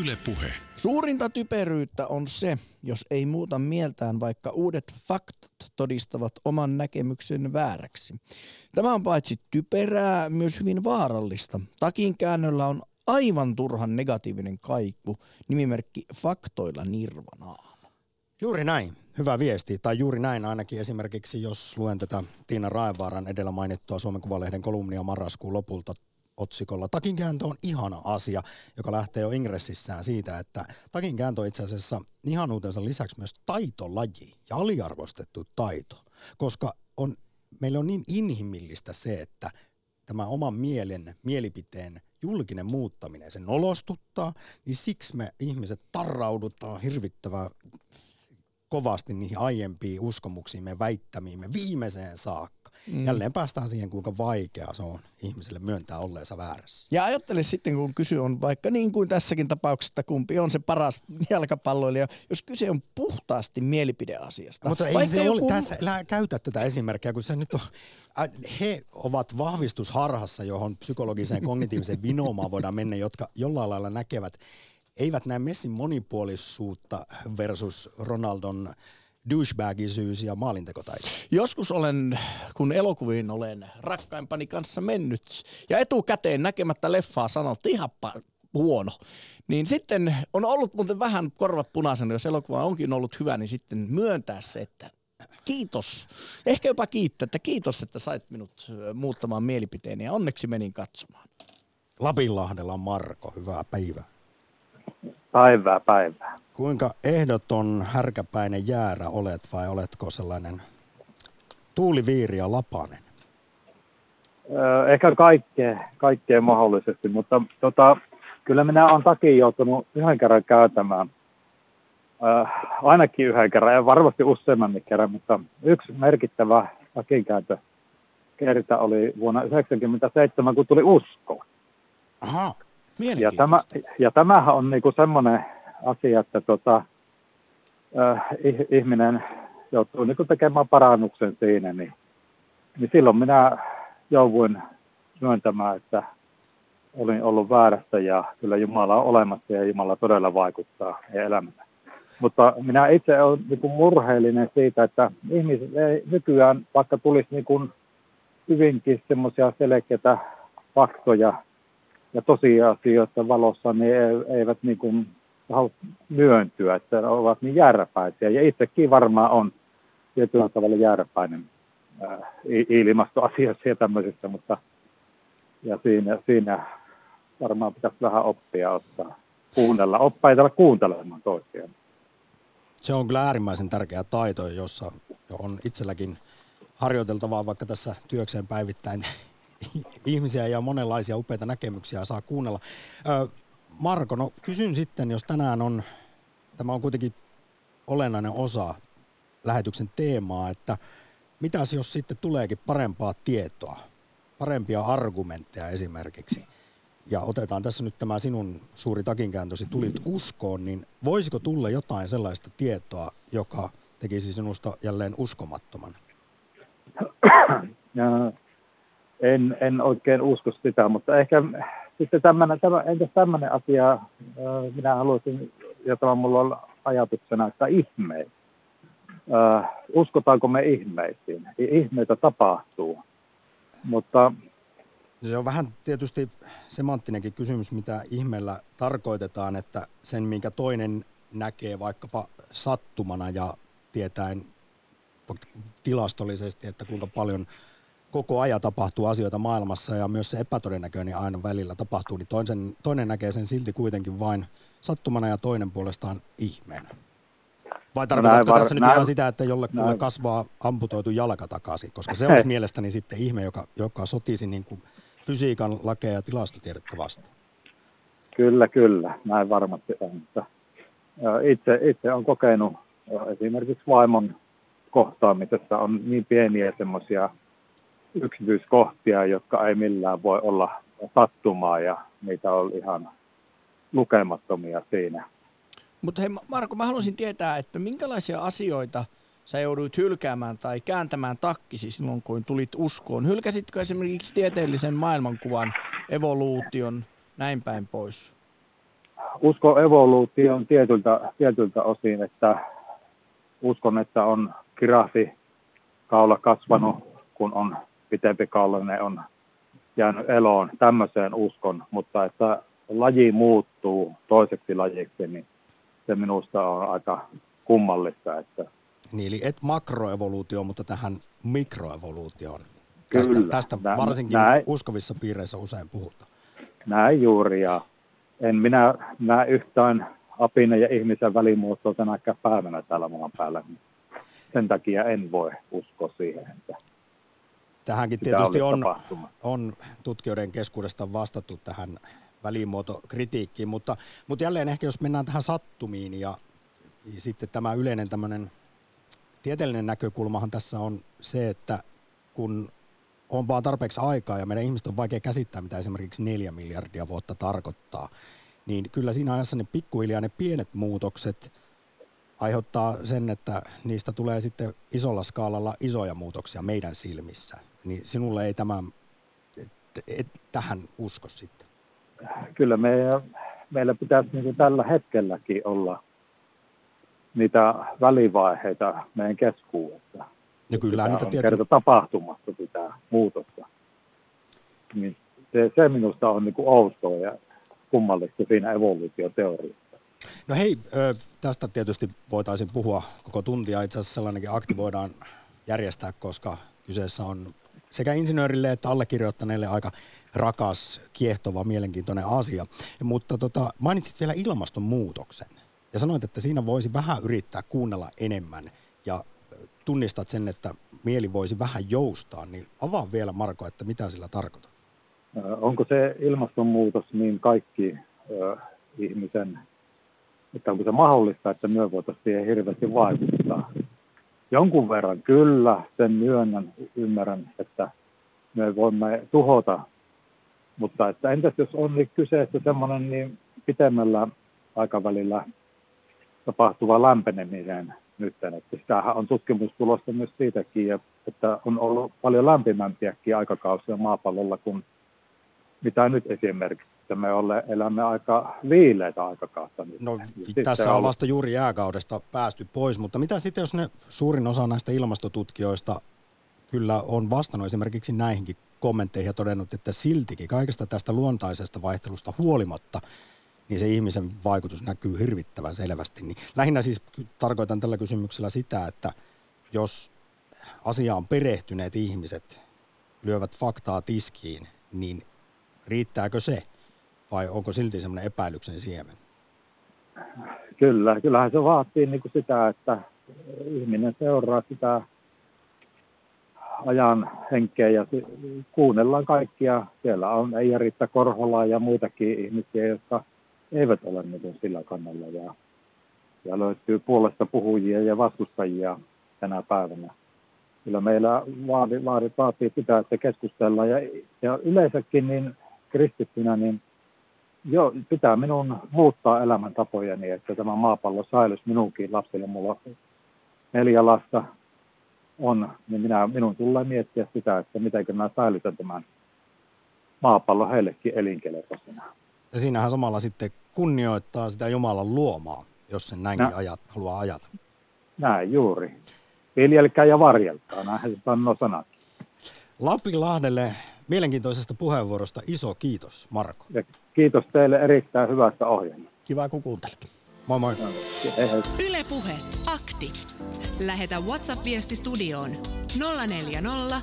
Yle Puhe. Suurinta typeryyttä on se, jos ei muuta mieltään, vaikka uudet faktat todistavat oman näkemyksen vääräksi. Tämä on paitsi typerää, myös hyvin vaarallista. Takin käännöllä on aivan turhan negatiivinen kaiku, nimimerkki faktoilla nirvanaan. Juuri näin. Hyvä viesti. Tai juuri näin ainakin esimerkiksi, jos luen tätä Tiina Raevaaran edellä mainittua Suomen Kuvalehden kolumnia marraskuun lopulta otsikolla Takinkääntö on ihana asia, joka lähtee jo ingressissään siitä, että takinkääntö on itse asiassa ihanuutensa lisäksi myös taitolaji ja aliarvostettu taito, koska on, meillä on niin inhimillistä se, että tämä oman mielen, mielipiteen julkinen muuttaminen, se nolostuttaa, niin siksi me ihmiset tarraudutaan hirvittävän kovasti niihin aiempiin uskomuksiimme, väittämiimme viimeiseen saakka. Mm. Jälleen päästään siihen, kuinka vaikeaa se on ihmiselle myöntää olleensa väärässä. Ja ajattele sitten, kun kysy on vaikka niin kuin tässäkin tapauksessa, kumpi on se paras jalkapalloilija, jos kyse on puhtaasti mielipideasiasta. Mutta ei se joku... ole tässä, älä käytä tätä esimerkkiä, kun se nyt on, he ovat vahvistusharhassa, johon psykologiseen kognitiiviseen vinoomaan voidaan mennä, jotka jollain lailla näkevät, eivät näe Messin monipuolisuutta versus Ronaldon douchebagisyys ja maalintekotaito. Joskus olen, kun elokuviin olen rakkaimpani kanssa mennyt ja etukäteen näkemättä leffaa sanottu ihan huono. Niin sitten on ollut muuten vähän korvat punaisena, jos elokuva onkin ollut hyvä, niin sitten myöntää se, että kiitos. Ehkä jopa kiittää, että kiitos, että sait minut muuttamaan mielipiteeni ja onneksi menin katsomaan. Lapinlahdella Marko, hyvää päivää. Päivää, päivää. Kuinka ehdoton härkäpäinen jäärä olet vai oletko sellainen tuuliviiri ja lapanen? Öö, ehkä kaikkea, kaikkea mahdollisesti, mutta tota, kyllä minä olen takia joutunut yhden kerran käytämään. Öö, ainakin yhden kerran ja varmasti useamman kerran, mutta yksi merkittävä takinkääntö kerta oli vuonna 1997, kun tuli usko. Aha. Ja, tämä, ja tämähän on niinku semmoinen asia, että tota, äh, ihminen joutuu niinku tekemään parannuksen siinä, niin, niin silloin minä jouduin myöntämään, että olin ollut väärässä ja kyllä Jumala on olemassa ja Jumala todella vaikuttaa elämään. Mutta minä itse olen niin kuin murheellinen siitä, että ihmiset ei nykyään, vaikka tulisi niin kuin hyvinkin semmoisia selkeitä faktoja ja tosiasioita valossa, niin eivät niin kuin myöntyä, että ovat niin järpäisiä. Ja itsekin varmaan on tietyllä tavalla järpäinen äh, ilmastoasiassa ja tämmöisissä, mutta ja siinä, siinä varmaan pitäisi vähän oppia ottaa, kuunnella, oppaitella kuuntelemaan toisiaan. Se on kyllä äärimmäisen tärkeä taito, jossa on itselläkin harjoiteltavaa vaikka tässä työkseen päivittäin ihmisiä ja monenlaisia upeita näkemyksiä saa kuunnella. Marko, no kysyn sitten, jos tänään on, tämä on kuitenkin olennainen osa lähetyksen teemaa, että mitäs jos sitten tuleekin parempaa tietoa, parempia argumentteja esimerkiksi, ja otetaan tässä nyt tämä sinun suuri takinkääntösi, tulit uskoon, niin voisiko tulla jotain sellaista tietoa, joka tekisi sinusta jälleen uskomattoman? En, en oikein usko sitä, mutta ehkä sitten tämmöinen, tämä, entäs tämmöinen asia, minä haluaisin, ja tämä mulla on ajatuksena, että ihmeet. Uskotaanko me ihmeisiin? Ihmeitä tapahtuu, mutta se on vähän tietysti semanttinenkin kysymys, mitä ihmeellä tarkoitetaan, että sen, minkä toinen näkee vaikkapa sattumana ja tietäen tilastollisesti, että kuinka paljon koko ajan tapahtuu asioita maailmassa ja myös se epätodennäköinen aina välillä tapahtuu, niin toinen, toinen näkee sen silti kuitenkin vain sattumana ja toinen puolestaan ihmeenä. Vai tarkoitatko tässä nyt ihan sitä, että jollekulle kasvaa amputoitu jalka takaisin? Koska se olisi mielestäni sitten ihme, joka, joka sotisi niin kuin fysiikan lakeja ja tilastotiedettä vastaan. Kyllä, kyllä. Näin varmasti on. Itse, itse olen kokenut esimerkiksi vaimon kohtaamisessa on niin pieniä semmoisia yksityiskohtia, jotka ei millään voi olla sattumaa ja niitä on ihan lukemattomia siinä. Mutta hei Marko, mä haluaisin tietää, että minkälaisia asioita sä jouduit hylkäämään tai kääntämään takkisi silloin, kun tulit uskoon. Hylkäsitkö esimerkiksi tieteellisen maailmankuvan, evoluution, näin päin pois? Usko evoluution tietyltä, tietyltä osin, että uskon, että on kirafi kaula kasvanut, kun on pitempi kaulainen on jäänyt eloon. Tämmöiseen uskon, mutta että laji muuttuu toiseksi lajiksi, niin se minusta on aika kummallista. Että niin, eli et makroevoluutio, mutta tähän mikroevoluutioon. Tästä, Kyllä, tästä näin, varsinkin näin, uskovissa piireissä usein puhutaan. Näin juuri, ja en minä näe yhtään apina ja ihmisen välimuotoa tänäkään päivänä täällä maan päällä. Sen takia en voi uskoa siihen, että Tähänkin tietysti on, on tutkijoiden keskuudesta vastattu tähän välimuotokritiikkiin, mutta, mutta jälleen ehkä jos mennään tähän sattumiin ja, ja sitten tämä yleinen tämmöinen tieteellinen näkökulmahan tässä on se, että kun on vaan tarpeeksi aikaa ja meidän ihmiset on vaikea käsittää, mitä esimerkiksi neljä miljardia vuotta tarkoittaa, niin kyllä siinä ajassa ne pikkuhiljaa ne pienet muutokset aiheuttaa sen, että niistä tulee sitten isolla skaalalla isoja muutoksia meidän silmissä. Niin sinulle ei tämä, et, et, tähän usko sitten. Kyllä me, meillä pitäisi niin tällä hetkelläkin olla niitä välivaiheita meidän keskuudessa. No kyllä niitä tietysti. Kerta tapahtumassa sitä muutosta. Niin se, se minusta on niin kuin outoa ja kummallista siinä evoluutioteoriassa. No hei, tästä tietysti voitaisiin puhua koko tuntia. Itse asiassa sellainenkin akti voidaan järjestää, koska kyseessä on sekä insinöörille että allekirjoittaneelle aika rakas, kiehtova, mielenkiintoinen asia. Mutta tota, mainitsit vielä ilmastonmuutoksen ja sanoit, että siinä voisi vähän yrittää kuunnella enemmän ja tunnistat sen, että mieli voisi vähän joustaa, niin avaa vielä Marko, että mitä sillä tarkoitat? Onko se ilmastonmuutos niin kaikki ö, ihmisen, että onko se mahdollista, että me voitaisiin siihen hirveästi vaikuttaa? Jonkun verran kyllä, sen myönnän, ymmärrän, että me voimme tuhota, mutta että entäs jos on niin kyseessä semmoinen niin pitemmällä aikavälillä tapahtuva lämpeneminen nyt. Että sitähän on tutkimustulosta myös siitäkin, että on ollut paljon lämpimämpiäkin aikakausia maapallolla kuin mitä nyt esimerkiksi. Että me ole, elämme aika viileitä aikakautta nyt. No tässä on vasta juuri jääkaudesta päästy pois, mutta mitä sitten jos ne suurin osa näistä ilmastotutkijoista kyllä on vastannut esimerkiksi näihinkin kommentteihin ja todennut, että siltikin kaikesta tästä luontaisesta vaihtelusta huolimatta, niin se ihmisen vaikutus näkyy hirvittävän selvästi. Niin lähinnä siis tarkoitan tällä kysymyksellä sitä, että jos asiaan perehtyneet ihmiset lyövät faktaa tiskiin, niin riittääkö se vai onko silti semmoinen epäilyksen siemen? Kyllä, kyllähän se vaatii niin kuin sitä, että ihminen seuraa sitä ajan henkeä ja kuunnellaan kaikkia. Siellä on Eija Riitta Korhola ja muitakin ihmisiä, jotka eivät ole niin sillä kannalla. Ja, ja löytyy puolesta puhujia ja vastustajia tänä päivänä. Kyllä meillä vaadi, vaadi, vaatii sitä, että keskustellaan. Ja, ja yleensäkin niin kristittynä, niin Joo, pitää minun muuttaa elämäntapojani, että tämä maapallo säilyisi minunkin lapsille. Mulla neljä lasta on, niin minä, minun tulee miettiä sitä, että miten mä säilytän tämän maapallon heillekin elinkelpoisena. Ja siinähän samalla sitten kunnioittaa sitä Jumalan luomaa, jos sen näinkin No. ajat, haluaa ajata. Näin juuri. Viljelkää ja varjelkaa, näin se sanoo sanat. Lapilahdelle mielenkiintoisesta puheenvuorosta iso kiitos, Marko. Ja kiitos teille erittäin hyvästä ohjelmasta. Kiva kun kuuntelit. Moi moi. Hei hei. Yle Puhe. Akti. Lähetä WhatsApp-viesti studioon 040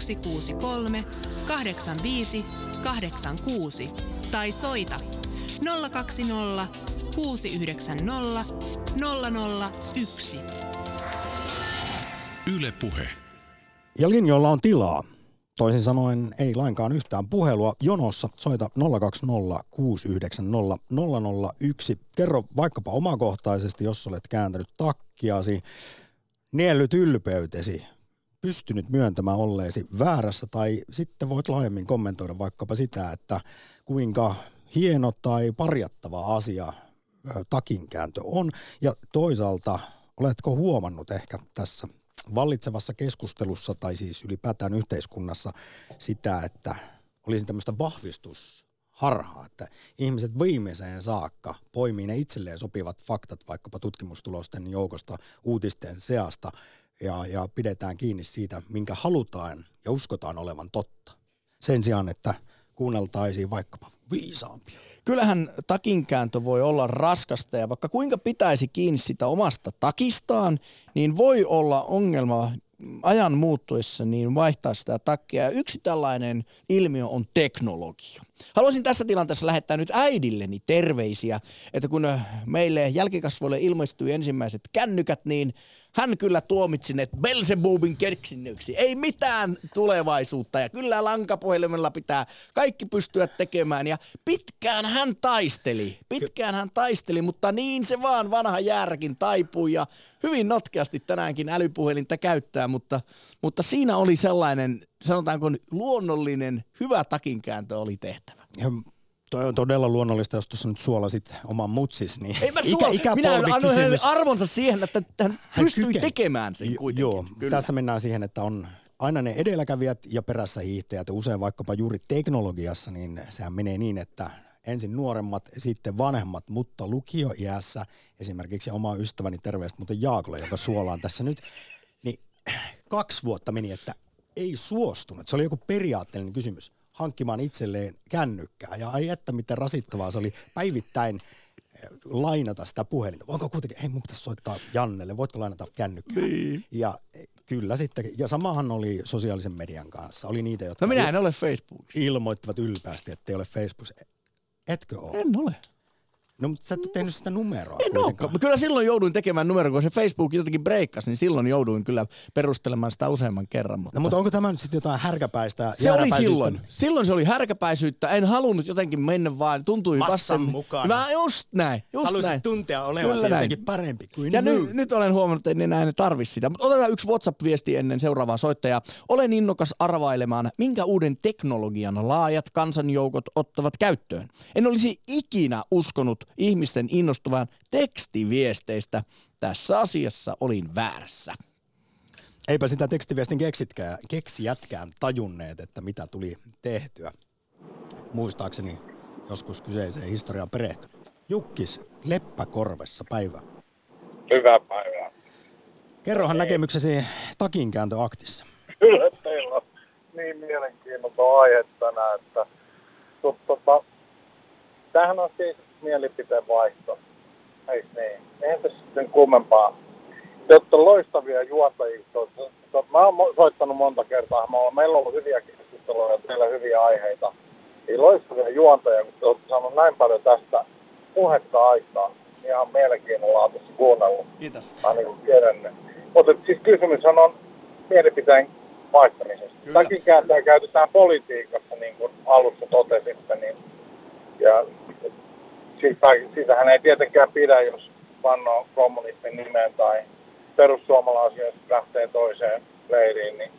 163 85 86 tai soita 020 690 001. Yle Puhe. Ja linjoilla on tilaa. Toisin sanoen ei lainkaan yhtään puhelua. Jonossa soita 020 690 001. Kerro vaikkapa omakohtaisesti, jos olet kääntänyt takkiasi, niellyt ylpeytesi, pystynyt myöntämään olleesi väärässä tai sitten voit laajemmin kommentoida vaikkapa sitä, että kuinka hieno tai parjattava asia takinkääntö on ja toisaalta oletko huomannut ehkä tässä vallitsevassa keskustelussa tai siis ylipäätään yhteiskunnassa sitä, että olisi tämmöistä vahvistusharhaa, että ihmiset viimeiseen saakka poimii ne itselleen sopivat faktat vaikkapa tutkimustulosten joukosta uutisten seasta ja, ja pidetään kiinni siitä, minkä halutaan ja uskotaan olevan totta. Sen sijaan, että kuunneltaisiin vaikkapa viisaampia. Kyllähän takinkääntö voi olla raskasta ja vaikka kuinka pitäisi kiinni sitä omasta takistaan, niin voi olla ongelma ajan muuttuessa niin vaihtaa sitä takkia. Ja yksi tällainen ilmiö on teknologia. Haluaisin tässä tilanteessa lähettää nyt äidilleni terveisiä, että kun meille jälkikasvoille ilmestyi ensimmäiset kännykät, niin hän kyllä tuomitsi ne Belzebubin keksinnöksi. Ei mitään tulevaisuutta ja kyllä lankapuhelimella pitää kaikki pystyä tekemään. Ja pitkään hän taisteli, pitkään hän taisteli, mutta niin se vaan vanha järkin taipui ja hyvin notkeasti tänäänkin älypuhelinta käyttää, mutta, mutta siinä oli sellainen, sanotaanko luonnollinen, hyvä takinkääntö oli tehtävä. Ja toi on todella luonnollista, jos tuossa nyt suolasit oman mutsis, niin Ei mä suo, minä annoin hänelle arvonsa siihen, että hän Hän pystyi kykeni. tekemään sen kuitenkin. Joo, Kyllä. tässä mennään siihen, että on aina ne edelläkävijät ja perässä hiihtäjät. Usein vaikkapa juuri teknologiassa, niin sehän menee niin, että ensin nuoremmat, sitten vanhemmat, mutta lukioiässä esimerkiksi oma ystäväni terveistä muuten Jaakolle, joka suolaan tässä nyt, niin kaksi vuotta meni, että ei suostunut. Se oli joku periaatteellinen kysymys hankkimaan itselleen kännykkää. Ja ai että miten rasittavaa se oli päivittäin eh, lainata sitä puhelinta. Voinko kuitenkin, ei mun pitäisi soittaa Jannelle, voitko lainata kännykkää? Niin. Ja eh, kyllä sitten, ja samahan oli sosiaalisen median kanssa. Oli niitä, jotka No minä en ole Facebookissa. ilmoittivat ylpeästi, että ei ole Facebookissa. Etkö ole? En ole. No, mutta sä et ole tehnyt sitä numeroa En ole. Kyllä silloin jouduin tekemään numero, kun se Facebook jotenkin breikkasi, niin silloin jouduin kyllä perustelemaan sitä useamman kerran. Mutta... No, mutta onko tämä nyt sitten jotain härkäpäistä se oli silloin. Silloin se oli härkäpäisyyttä. En halunnut jotenkin mennä vaan. Tuntui Massan vasten. mukana. Mä just näin. Just Haluaisit näin. tuntea olevasi jotenkin parempi kuin Ja nyt, nyt olen huomannut, että en enää tarvi sitä. Mutta otetaan yksi WhatsApp-viesti ennen seuraavaa soittajaa. Olen innokas arvailemaan, minkä uuden teknologian laajat kansanjoukot ottavat käyttöön. En olisi ikinä uskonut ihmisten innostuvan tekstiviesteistä. Tässä asiassa olin väärässä. Eipä sitä tekstiviestin keksitkään, keksijätkään tajunneet, että mitä tuli tehtyä. muistaakseni joskus kyseiseen historian perehtynyt. Jukkis Leppäkorvessa päivä. Hyvää päivää. Kerrohan näkemyksesi takinkääntöaktissa. Kyllä teillä on niin mielenkiintoinen aihe tänään, että tota, tämähän on siis mielipiteen vaihto. Eikö niin? Eihän tässä sitten kummempaa. Te olette loistavia juontajia. Mä oon soittanut monta kertaa. Meillä on ollut hyviä keskusteluja ja teillä hyviä aiheita. Ei loistavia juontajia, kun te olette saanut näin paljon tästä puhetta aikaa. Ihan mielenkiinnolla on tässä kuunnellut. Kiitos. Mä niin tiedän. Mutta siis kysymys on mielipiteen vaihtamisesta. Takin kääntää käytetään politiikassa, niin kuin alussa totesitte, niin, ja siitä, siitähän ei tietenkään pidä, jos vannoo kommunistin nimeen tai perussuomalaisia lähtee toiseen leiriin, niin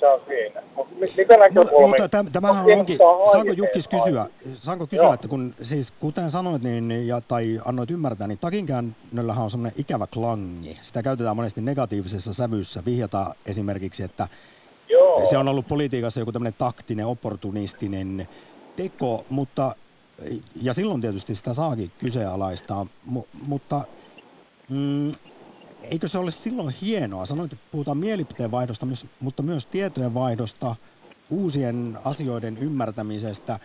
se on siinä. Mutta mitä näkökulmia? Mutta täm, tämähän onkin, saanko Jukkis kysyä, saanko kysyä Joo. että kun siis kuten sanoit niin, ja, tai annoit ymmärtää, niin takinkäännöllähän on semmoinen ikävä klangi. Sitä käytetään monesti negatiivisessa sävyssä. Vihjata esimerkiksi, että Joo. se on ollut politiikassa joku tämmöinen taktinen, opportunistinen teko, mutta ja silloin tietysti sitä saakin kyseenalaistaa, mu, mutta mm, eikö se ole silloin hienoa? Sanoit, että puhutaan mielipiteenvaihdosta, mutta myös tietojen vaihdosta, uusien asioiden ymmärtämisestä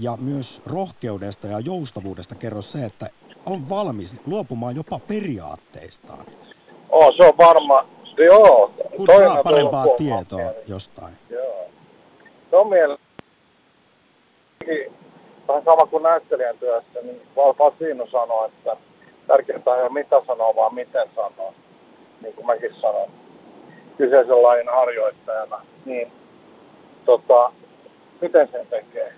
ja myös rohkeudesta ja joustavuudesta kerro se, että on valmis luopumaan jopa periaatteistaan. Oh, se on varma. Joo. Kun saa parempaa tietoa jostain. Joo. Se on mielestäni vähän sama kuin näyttelijän työssä, niin Val Pacino sanoi, että tärkeintä ei ole mitä sanoo, vaan miten sanoo. Niin kuin mäkin sanon kyseisen lajin harjoittajana. Niin tota, miten sen tekee?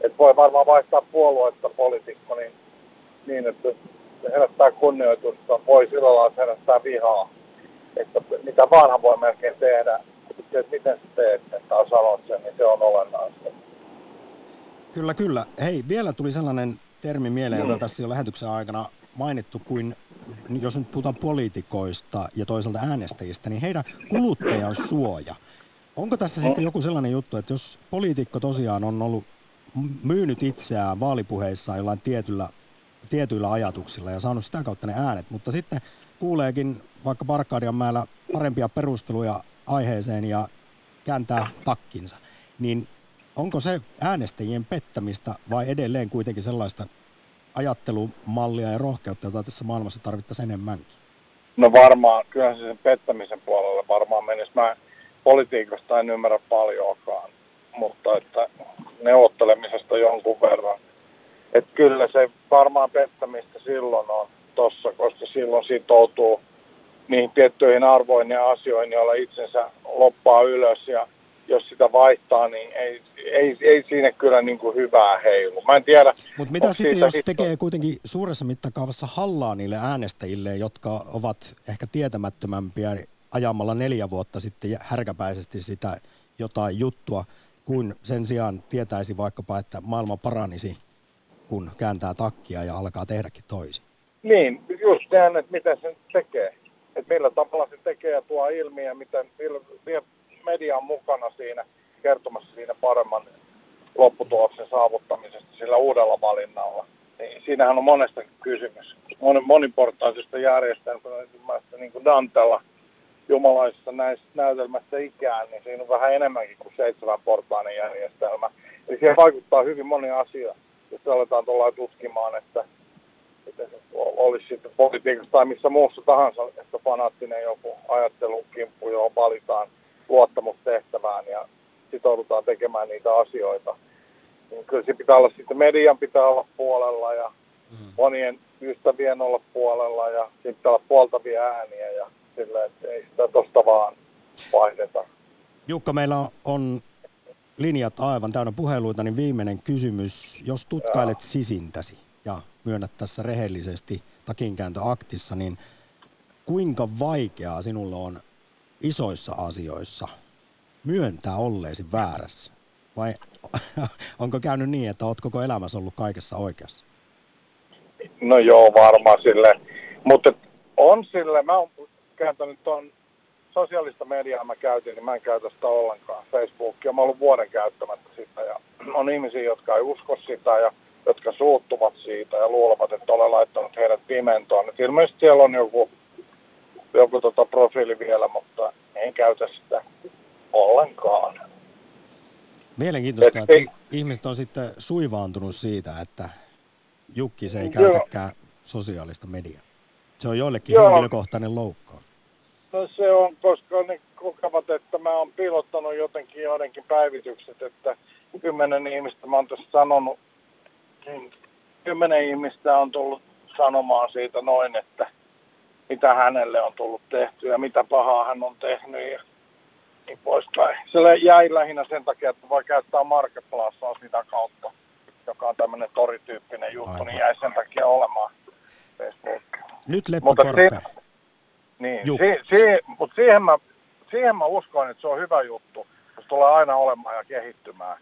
Et voi varmaan vaihtaa puoluetta poliitikko niin, niin, että herättää kunnioitusta, voi sillä lailla herättää vihaa. Että mitä vanha voi melkein tehdä, että miten sä teet, että sanot sen, niin se on olennaista. Kyllä, kyllä. Hei, vielä tuli sellainen termi mieleen, jota tässä jo lähetyksen aikana mainittu kuin jos nyt puhutaan poliitikoista ja toisaalta äänestäjistä, niin heidän kuluttajan suoja. Onko tässä no. sitten joku sellainen juttu, että jos poliitikko tosiaan on ollut myynyt itseään vaalipuheissa jollain tietyllä, tietyillä ajatuksilla ja saanut sitä kautta ne äänet, mutta sitten kuuleekin vaikka Parkadianmäellä parempia perusteluja aiheeseen ja kääntää takkinsa, niin onko se äänestäjien pettämistä vai edelleen kuitenkin sellaista ajattelumallia ja rohkeutta, jota tässä maailmassa tarvittaisiin enemmänkin? No varmaan, kyllähän se sen pettämisen puolelle varmaan menisi. Mä politiikasta en ymmärrä paljoakaan, mutta että neuvottelemisesta jonkun verran. Että kyllä se varmaan pettämistä silloin on tossa, koska silloin sitoutuu niihin tiettyihin arvoihin ja asioihin, joilla itsensä loppaa ylös ja jos sitä vaihtaa, niin ei, ei, ei siinä kyllä niin kuin hyvää heilu. Mä en tiedä. Mutta mitä sitten, jos hitto... tekee kuitenkin suuressa mittakaavassa hallaa niille äänestäjille, jotka ovat ehkä tietämättömämpiä ajamalla neljä vuotta sitten härkäpäisesti sitä jotain juttua, kun sen sijaan tietäisi vaikkapa, että maailma paranisi, kun kääntää takkia ja alkaa tehdäkin toisin. Niin, just näin, että miten se tekee. Että millä tavalla se tekee ja tuo ilmi ja miten, media on mukana siinä kertomassa siinä paremman lopputuloksen saavuttamisesta sillä uudella valinnalla. Niin siinähän on monesta kysymys. Mon, moniportaisesta järjestelmästä, niin kuin Dantella jumalaisessa näissä näytelmässä ikään, niin siinä on vähän enemmänkin kuin seitsemänportainen järjestelmä. Eli siihen vaikuttaa hyvin moni asia, jos aletaan tuolla tutkimaan, että, että olisi sitten politiikassa tai missä muussa tahansa, että fanaattinen joku ajattelukimppu, johon valitaan – luottamustehtävään ja sitoudutaan tekemään niitä asioita. Niin kyllä se pitää olla sitten median pitää olla puolella ja mm. monien ystävien olla puolella ja sitten pitää olla puoltavia ääniä ja sillä, että ei sitä tosta vaan vaihdeta. Jukka, meillä on linjat aivan täynnä puheluita, niin viimeinen kysymys. Jos tutkailet ja. sisintäsi ja myönnät tässä rehellisesti takinkääntöaktissa, niin kuinka vaikeaa sinulle on isoissa asioissa myöntää olleesi väärässä? Vai onko käynyt niin, että olet koko elämässä ollut kaikessa oikeassa? No joo, varmaan sille. Mutta on sille, mä oon kääntänyt tuon sosiaalista mediaa mä käytin, niin mä en käytä sitä ollenkaan. Facebookia, mä oon ollut vuoden käyttämättä sitä ja on ihmisiä, jotka ei usko sitä ja jotka suuttuvat siitä ja luulevat, että olen laittanut heidät pimentoon. Et ilmeisesti siellä on joku, joku tota profiili vielä, mutta en käytä sitä ollenkaan. Mielenkiintoista, että ihmiset on sitten suivaantunut siitä, että Jukkis ei käytäkään sosiaalista mediaa. Se on joillekin Joo. henkilökohtainen loukkaus. No se on, koska ne kokevat, että mä oon piilottanut jotenkin joidenkin päivitykset, että kymmenen ihmistä, mä oon tässä sanonut, niin kymmenen ihmistä on tullut sanomaan siitä noin, että mitä hänelle on tullut tehty ja mitä pahaa hän on tehnyt ja niin poispäin. Se jäi lähinnä sen takia, että voi käyttää Marketplacea sitä kautta, joka on tämmöinen torityyppinen juttu, Aivan. niin jäi sen takia olemaan Facebook. Nyt Leppo Korpe. Niin, si, si, mutta siihen mä, siihen mä uskon, että se on hyvä juttu, se tulee aina olemaan ja kehittymään.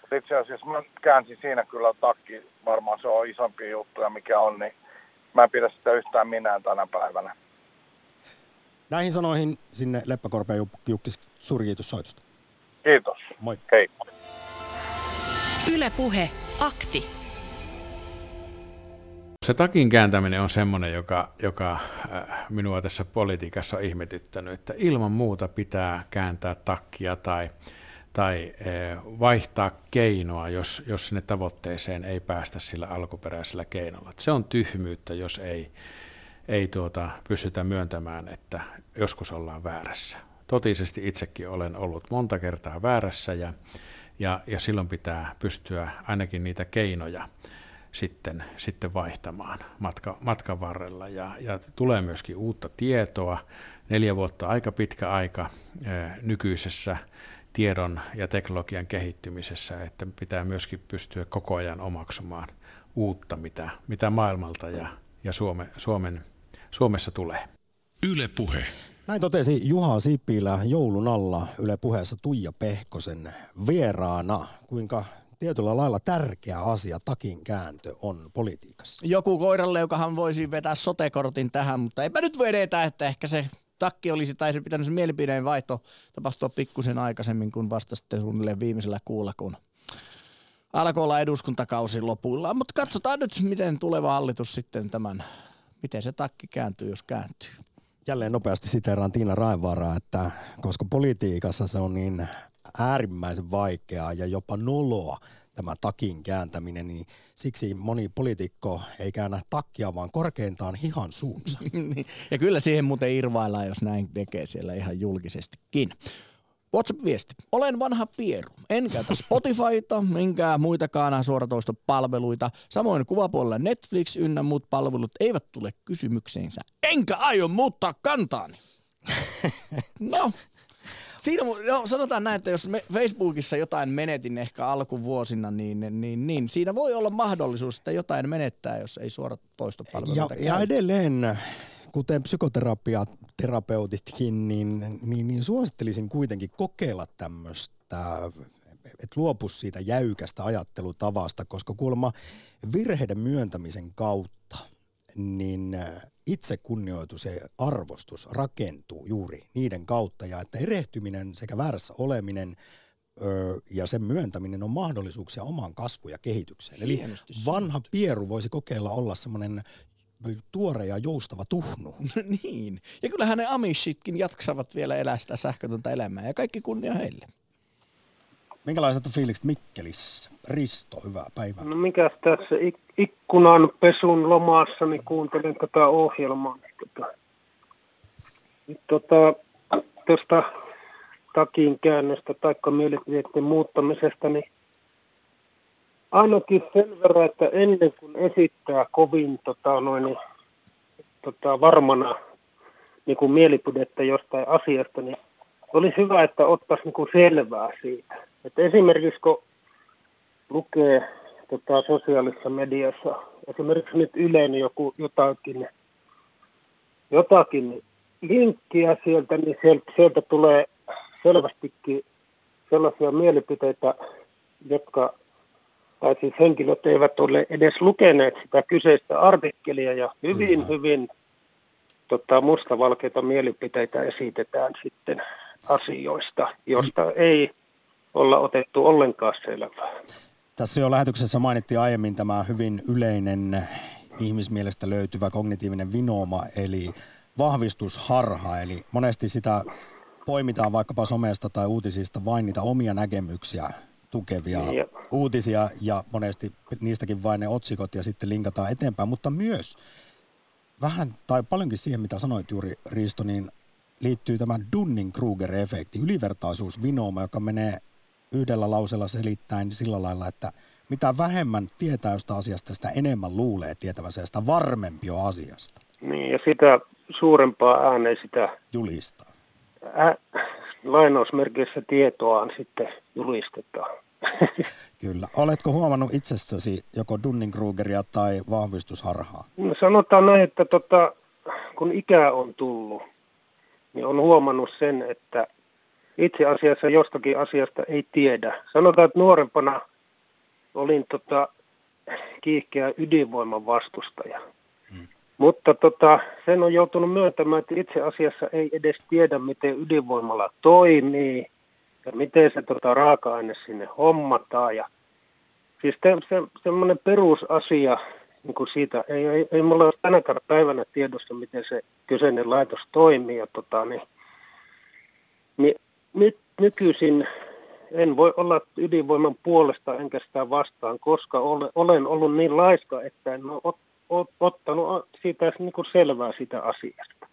Mutta itse asiassa mä käänsin siinä kyllä takki, varmaan se on isompi juttu ja mikä on, niin mä en pidä sitä yhtään minään tänä päivänä. Näihin sanoihin sinne Leppäkorpeen Jukkis surjiitus soitosta. Kiitos. Moi. Hei. Yle Puhe, akti. Se takin kääntäminen on semmoinen, joka, joka äh, minua tässä politiikassa on ihmetyttänyt, että ilman muuta pitää kääntää takkia tai, tai äh, vaihtaa keinoa, jos, jos sinne tavoitteeseen ei päästä sillä alkuperäisellä keinolla. Se on tyhmyyttä, jos ei, ei tuota, pystytä myöntämään, että joskus ollaan väärässä. Totisesti itsekin olen ollut monta kertaa väärässä ja, ja, ja silloin pitää pystyä ainakin niitä keinoja sitten, sitten vaihtamaan matka, matkan varrella. Ja, ja tulee myöskin uutta tietoa. Neljä vuotta aika pitkä aika nykyisessä tiedon ja teknologian kehittymisessä, että pitää myöskin pystyä koko ajan omaksumaan uutta, mitä, mitä maailmalta ja, ja Suome, Suomen, Suomessa tulee. Yle Puhe. Näin totesi Juha Sipilä joulun alla Yle Puheessa Tuija Pehkosen vieraana. Kuinka tietyllä lailla tärkeä asia takin kääntö on politiikassa. Joku koiranleukahan voisi vetää sotekortin tähän, mutta eipä nyt vedetä, että ehkä se takki olisi, tai se pitänyt se mielipideen vaihto tapahtua pikkusen aikaisemmin kuin vasta sitten suunnilleen viimeisellä kuulla, kun alkoi olla eduskuntakausi lopuillaan. Mutta katsotaan nyt, miten tuleva hallitus sitten tämän, miten se takki kääntyy, jos kääntyy. Jälleen nopeasti siteeraan Tiina Raivaaraa, että koska politiikassa se on niin äärimmäisen vaikeaa ja jopa noloa tämä takin kääntäminen, niin siksi moni poliitikko ei käännä takkia, vaan korkeintaan hihan suunsa. Niin. ja kyllä siihen muuten irvaillaan, jos näin tekee siellä ihan julkisestikin. WhatsApp-viesti. Olen vanha pieru. En käytä Spotifyta, enkä muitakaan suoratoistopalveluita. Samoin kuvapuolella Netflix ynnä muut palvelut eivät tule kysymykseensä. Enkä aio muuttaa kantaani. no, Siinä, no, sanotaan näin, että jos me Facebookissa jotain menetin ehkä alkuvuosina, niin, niin, niin siinä voi olla mahdollisuus, että jotain menettää, jos ei suorat poistopalveluita ja, ja edelleen, kuten psykoterapeutitkin, niin, niin, niin suosittelisin kuitenkin kokeilla tämmöistä että luopu siitä jäykästä ajattelutavasta, koska kuulemma virheiden myöntämisen kautta niin itsekunnioitus ja arvostus rakentuu juuri niiden kautta ja että erehtyminen sekä väärässä oleminen ö, ja sen myöntäminen on mahdollisuuksia omaan kasvuun ja kehitykseen. Eli vanha pieru voisi kokeilla olla semmoinen tuore ja joustava tuhnu. niin. Ja kyllähän ne amishitkin jaksavat vielä elää sitä sähkötöntä elämää ja kaikki kunnia heille. Minkälaiset fiilikset Mikkelissä? Risto, hyvää päivää. No mikäs tässä ik- ikkunan pesun lomassa, niin kuuntelin tätä ohjelmaa. Tota, tota, tuosta takin käännöstä tai mielipiteiden muuttamisesta, niin ainakin sen verran, että ennen kuin esittää kovin tota, noin, tota, varmana niin kuin mielipidettä jostain asiasta, niin olisi hyvä, että ottaisi niin kuin selvää siitä. Että esimerkiksi kun lukee tota, sosiaalisessa mediassa, esimerkiksi nyt Yleen joku, jotakin, jotakin linkkiä sieltä, niin sieltä, sieltä tulee selvästikin sellaisia mielipiteitä, jotka, tai siis henkilöt eivät ole edes lukeneet sitä kyseistä artikkelia ja hyvin, mm. hyvin tota, mustavalkeita mielipiteitä esitetään sitten asioista, josta ei olla otettu ollenkaan selvää. Tässä jo lähetyksessä mainittiin aiemmin tämä hyvin yleinen ihmismielestä löytyvä kognitiivinen vinooma, eli vahvistusharha. Eli monesti sitä poimitaan vaikkapa somesta tai uutisista vain niitä omia näkemyksiä tukevia Niin, uutisia ja monesti niistäkin vain ne otsikot ja sitten linkataan eteenpäin, mutta myös vähän tai paljonkin siihen, mitä sanoit juuri Riisto, niin liittyy tämä Dunning-Kruger-efekti, ylivertaisuusvinooma, joka menee yhdellä lauseella selittäen sillä lailla, että mitä vähemmän tietää jostain asiasta, sitä enemmän luulee tietävänsä ja sitä varmempi on asiasta. Niin, ja sitä suurempaa ääneen sitä Julistaa. ä, lainausmerkeissä tietoaan sitten julistetaan. Kyllä. Oletko huomannut itsessäsi joko Dunning-Krugeria tai vahvistusharhaa? No sanotaan näin, että tota, kun ikää on tullut, niin on huomannut sen, että itse asiassa jostakin asiasta ei tiedä. Sanotaan, että nuorempana olin tota, kiihkeä ydinvoiman vastustaja. Mutta tota, sen on joutunut myöntämään, että itse asiassa ei edes tiedä, miten ydinvoimala toimii ja miten se tota, raaka-aine sinne hommataan. Ja, siis te, se, semmoinen perusasia niin kuin siitä, ei, ei, ei mulla ole tänäkään päivänä tiedossa, miten se kyseinen laitos toimii. Ja, tota, niin, niin, nyt nykyisin en voi olla ydinvoiman puolesta enkä sitä vastaan, koska ole, olen ollut niin laiska, että en ole ot, ot, ottanut siitä niin kuin selvää sitä asiasta.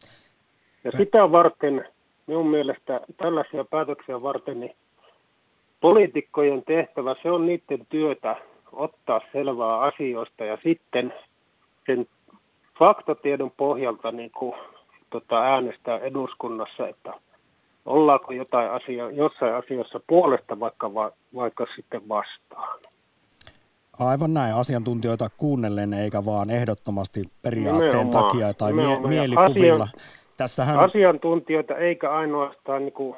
Ja sitä varten, minun mielestä tällaisia päätöksiä varten, niin poliitikkojen tehtävä, se on niiden työtä ottaa selvää asioista ja sitten sen faktatiedon pohjalta niin kuin, tota, äänestää eduskunnassa, että ollaanko jotain asia, jossain asiassa puolesta vaikka, va, vaikka sitten vastaan. Aivan näin, asiantuntijoita kuunnellen eikä vaan ehdottomasti periaatteen Nimenomaan, takia tai mie- nimenomaan. Ja mielikuvilla. asian- Tässähän, Asiantuntijoita eikä ainoastaan niin kuin,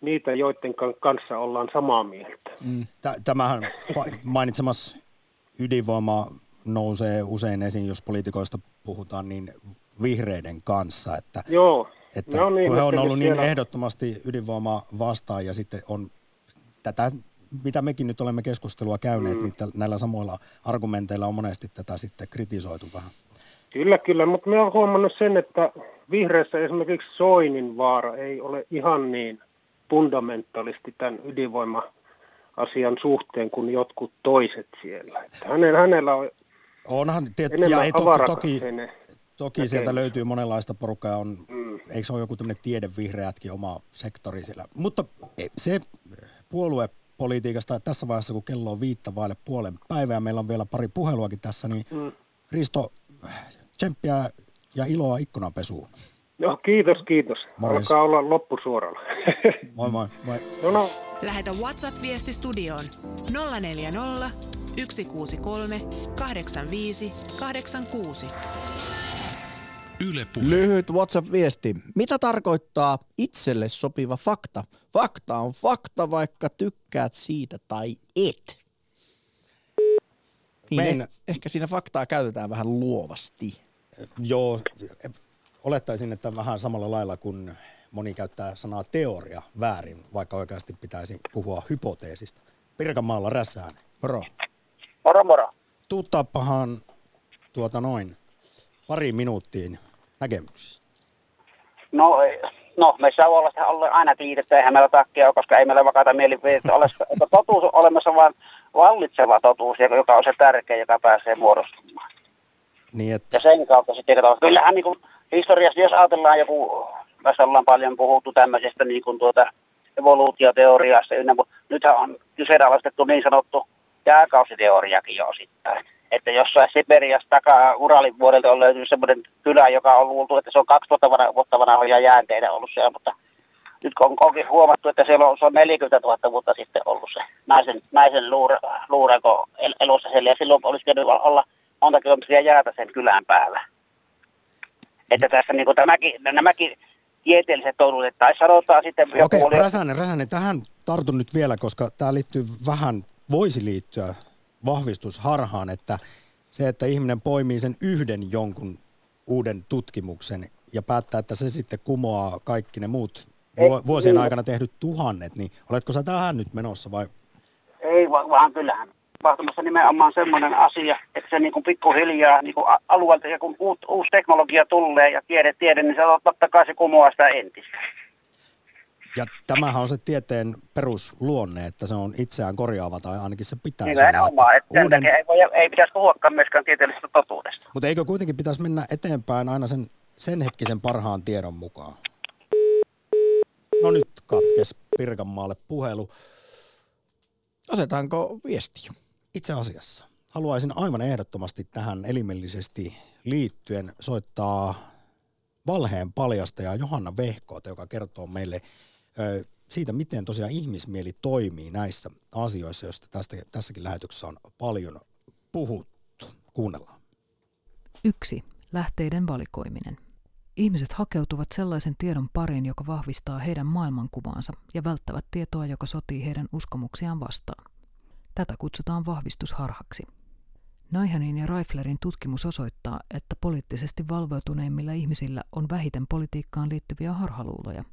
niitä, joiden kan- kanssa ollaan samaa mieltä. tä- tämähän va- mainitsemas ydinvoima nousee usein esiin, jos poliitikoista puhutaan, niin vihreiden kanssa, että, Joo, että ne on niin, kun he on ollut niin siellä- ehdottomasti ydinvoimaa vastaan ja sitten on tätä, mitä mekin nyt olemme keskustelua käyneet, mm. niin näillä samoilla argumenteilla on monesti tätä sitten kritisoitu vähän. Kyllä, kyllä, mutta me olen huomannut sen, että vihreissä esimerkiksi Soinin vaara ei ole ihan niin fundamentalisti tämän ydinvoima-asian suhteen kuin jotkut toiset siellä. Että hänen, hänellä on Onhan, tiet, ja ei, to, toki, avarakatseinen. Toki sieltä näkemys. löytyy monenlaista porukkaa, on, Mm. eikö se ole joku tämmöinen tiedevihreätkin oma sektori sillä. Mutta e, se puoluepolitiikasta että tässä vaiheessa, kun kello on viittä vaille puolen päivää, meillä on vielä pari puheluakin tässä, niin Mm. Risto, tsemppiä ja iloa ikkunanpesuun. No, kiitos, kiitos. Morjens. Alkaa olla loppusuoralla. Moi moi. moi. no, no, Lähetä WhatsApp-viesti studioon 040 163 85 86. Yle Puhe. Lyhyt WhatsApp-viesti. Mitä tarkoittaa itselle sopiva fakta? Fakta on fakta, vaikka tykkäät siitä tai et. Niin Mein- eh, ehkä siinä faktaa käytetään vähän luovasti. Joo, olettaisin, että vähän samalla lailla kuin moni käyttää sanaa teoria väärin, vaikka oikeasti pitäisi puhua hypoteesista. Pirkanmaalla rässään. Moro. Moro moro. Tuuttaapahan tuota noin pari minuuttiin näkemyksissä. No, no me Savoolasta ollaan aina tiedetty, eihän meillä takkia ole, koska ei meillä vakaata mielipiteitä ole. Että totuus on olemassa vain vallitseva totuus, joka on se tärkeä, joka pääsee muodostumaan. Niin, että Ja sen kautta sitten katsotaan. Kyllähän niin kuin historiassa, jos ajatellaan joku, tässä ollaan paljon puhuttu tämmöisestä niin kuin tuota evoluutioteoriasta, ynnä, nythän on kyseenalaistettu niin sanottu jääkausiteoriakin jo osittain. Että jossain Siberiassa takaa Uralin vuodelta on löytynyt semmoinen kylä, joka on luultu, että se on 2000 vanha, vuotta vanhoja jäänteitä ollut siellä, mutta nyt kun on onkin huomattu, että siellä on, se on 40 000 vuotta sitten ollut se naisen, naisen luure, luureko el, elossa siellä, ja silloin olisi pitänyt olla monta kilometriä jäätä sen kylän päällä. Että tässä niin kuin tämäkin, nämäkin tieteelliset totuudet, tai sanotaan sitten okei, oli- Räsänen, Räsänen, tähän tartun nyt vielä, koska tämä liittyy vähän, voisi liittyä vahvistusharhaan, että se, että ihminen poimii sen yhden jonkun uuden tutkimuksen ja päättää, että se sitten kumoaa kaikki ne muut vuosien aikana tehdyt tuhannet, niin oletko sä tähän nyt menossa vai? Ei va- vaan kyllähän tapahtumassa nimenomaan semmoinen asia, että se niin kuin pikkuhiljaa niin kuin alueelta, ja kun uut, uusi teknologia tulee ja tiede, tiede, niin se totta kai se kumoaa sitä entistä. Ja tämähän on se tieteen perusluonne, että se on itseään korjaava tai ainakin se pitäisi Nimenomaan, että sen Uuden, ei, voi, ei pitäisi puhuakaan myöskään tieteellisestä totuudesta. mutta eikö kuitenkin pitäisi mennä eteenpäin aina sen, sen hetkisen parhaan tiedon mukaan? No nyt katkes Pirkanmaalle puhelu. Otetaanko viestiä? Itse asiassa haluaisin aivan ehdottomasti tähän elimellisesti liittyen soittaa valheen paljastaja Johanna Vehkoota, joka kertoo meille siitä, miten tosiaan ihmismieli toimii näissä asioissa, joista tästä, tässäkin lähetyksessä on paljon puhuttu. Kuunnellaan. Yksi. Lähteiden valikoiminen. Ihmiset hakeutuvat sellaisen tiedon pariin, joka vahvistaa heidän maailmankuvaansa ja välttävät tietoa, joka sotii heidän uskomuksiaan vastaan. Tätä kutsutaan vahvistusharhaksi. Naihanin ja Reiflerin tutkimus osoittaa, että poliittisesti valveutuneimmilla ihmisillä on vähiten politiikkaan liittyviä harhaluuloja.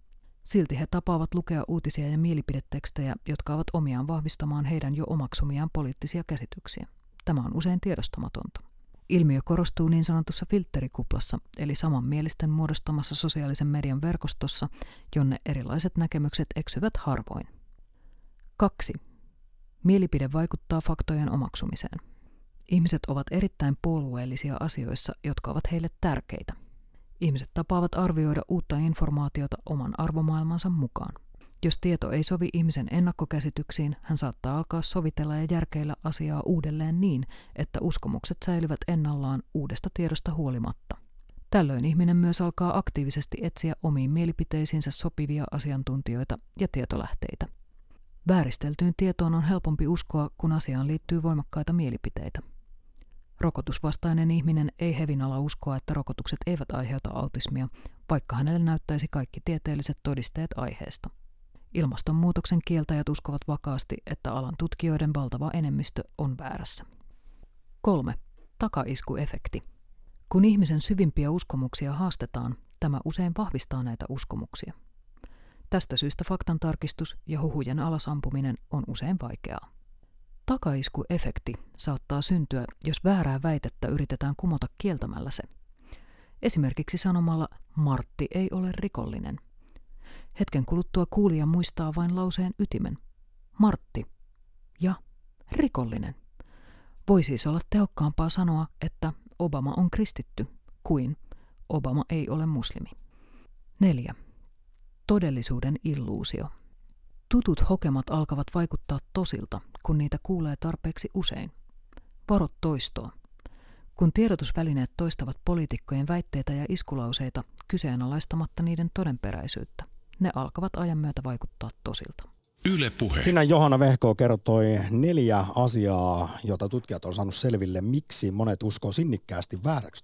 Silti he tapaavat lukea uutisia ja mielipidetekstejä, jotka ovat omiaan vahvistamaan heidän jo omaksumiaan poliittisia käsityksiä. Tämä on usein tiedostamatonta. Ilmiö korostuu niin sanotussa filterikuplassa, eli samanmielisten muodostamassa sosiaalisen median verkostossa, jonne erilaiset näkemykset eksyvät harvoin. 2. Mielipide vaikuttaa faktojen omaksumiseen. Ihmiset ovat erittäin puolueellisia asioissa, jotka ovat heille tärkeitä. Ihmiset tapaavat arvioida uutta informaatiota oman arvomaailmansa mukaan. Jos tieto ei sovi ihmisen ennakkokäsityksiin, hän saattaa alkaa sovitella ja järkeillä asiaa uudelleen niin, että uskomukset säilyvät ennallaan uudesta tiedosta huolimatta. Tällöin ihminen myös alkaa aktiivisesti etsiä omiin mielipiteisiinsä sopivia asiantuntijoita ja tietolähteitä. Vääristeltyyn tietoon on helpompi uskoa, kun asiaan liittyy voimakkaita mielipiteitä. Rokotusvastainen ihminen ei hevin ala uskoa, että rokotukset eivät aiheuta autismia, vaikka hänelle näyttäisi kaikki tieteelliset todisteet aiheesta. Ilmastonmuutoksen kieltäjät uskovat vakaasti, että alan tutkijoiden valtava enemmistö on väärässä. 3. Takaiskuefekti. Kun ihmisen syvimpiä uskomuksia haastetaan, tämä usein vahvistaa näitä uskomuksia. Tästä syystä faktantarkistus ja huhujen alasampuminen on usein vaikeaa. Takaiskuefekti saattaa syntyä, jos väärää väitettä yritetään kumota kieltämällä se. Esimerkiksi sanomalla Martti ei ole rikollinen. Hetken kuluttua kuulija muistaa vain lauseen ytimen. Martti ja rikollinen. Voi siis olla tehokkaampaa sanoa, että Obama on kristitty, kuin Obama ei ole muslimi. 4. Todellisuuden illuusio. Tutut hokemat alkavat vaikuttaa tosilta, kun niitä kuulee tarpeeksi usein. Varo toistoa. Kun tiedotusvälineet toistavat poliitikkojen väitteitä ja iskulauseita kyseenalaistamatta niiden todenperäisyyttä, ne alkavat ajan myötä vaikuttaa tosilta. Yle Puhe. Sinä Johanna Vehko kertoi neljä asiaa, jota tutkijat on saanut selville, miksi monet uskoo sinnikkäästi vääräksi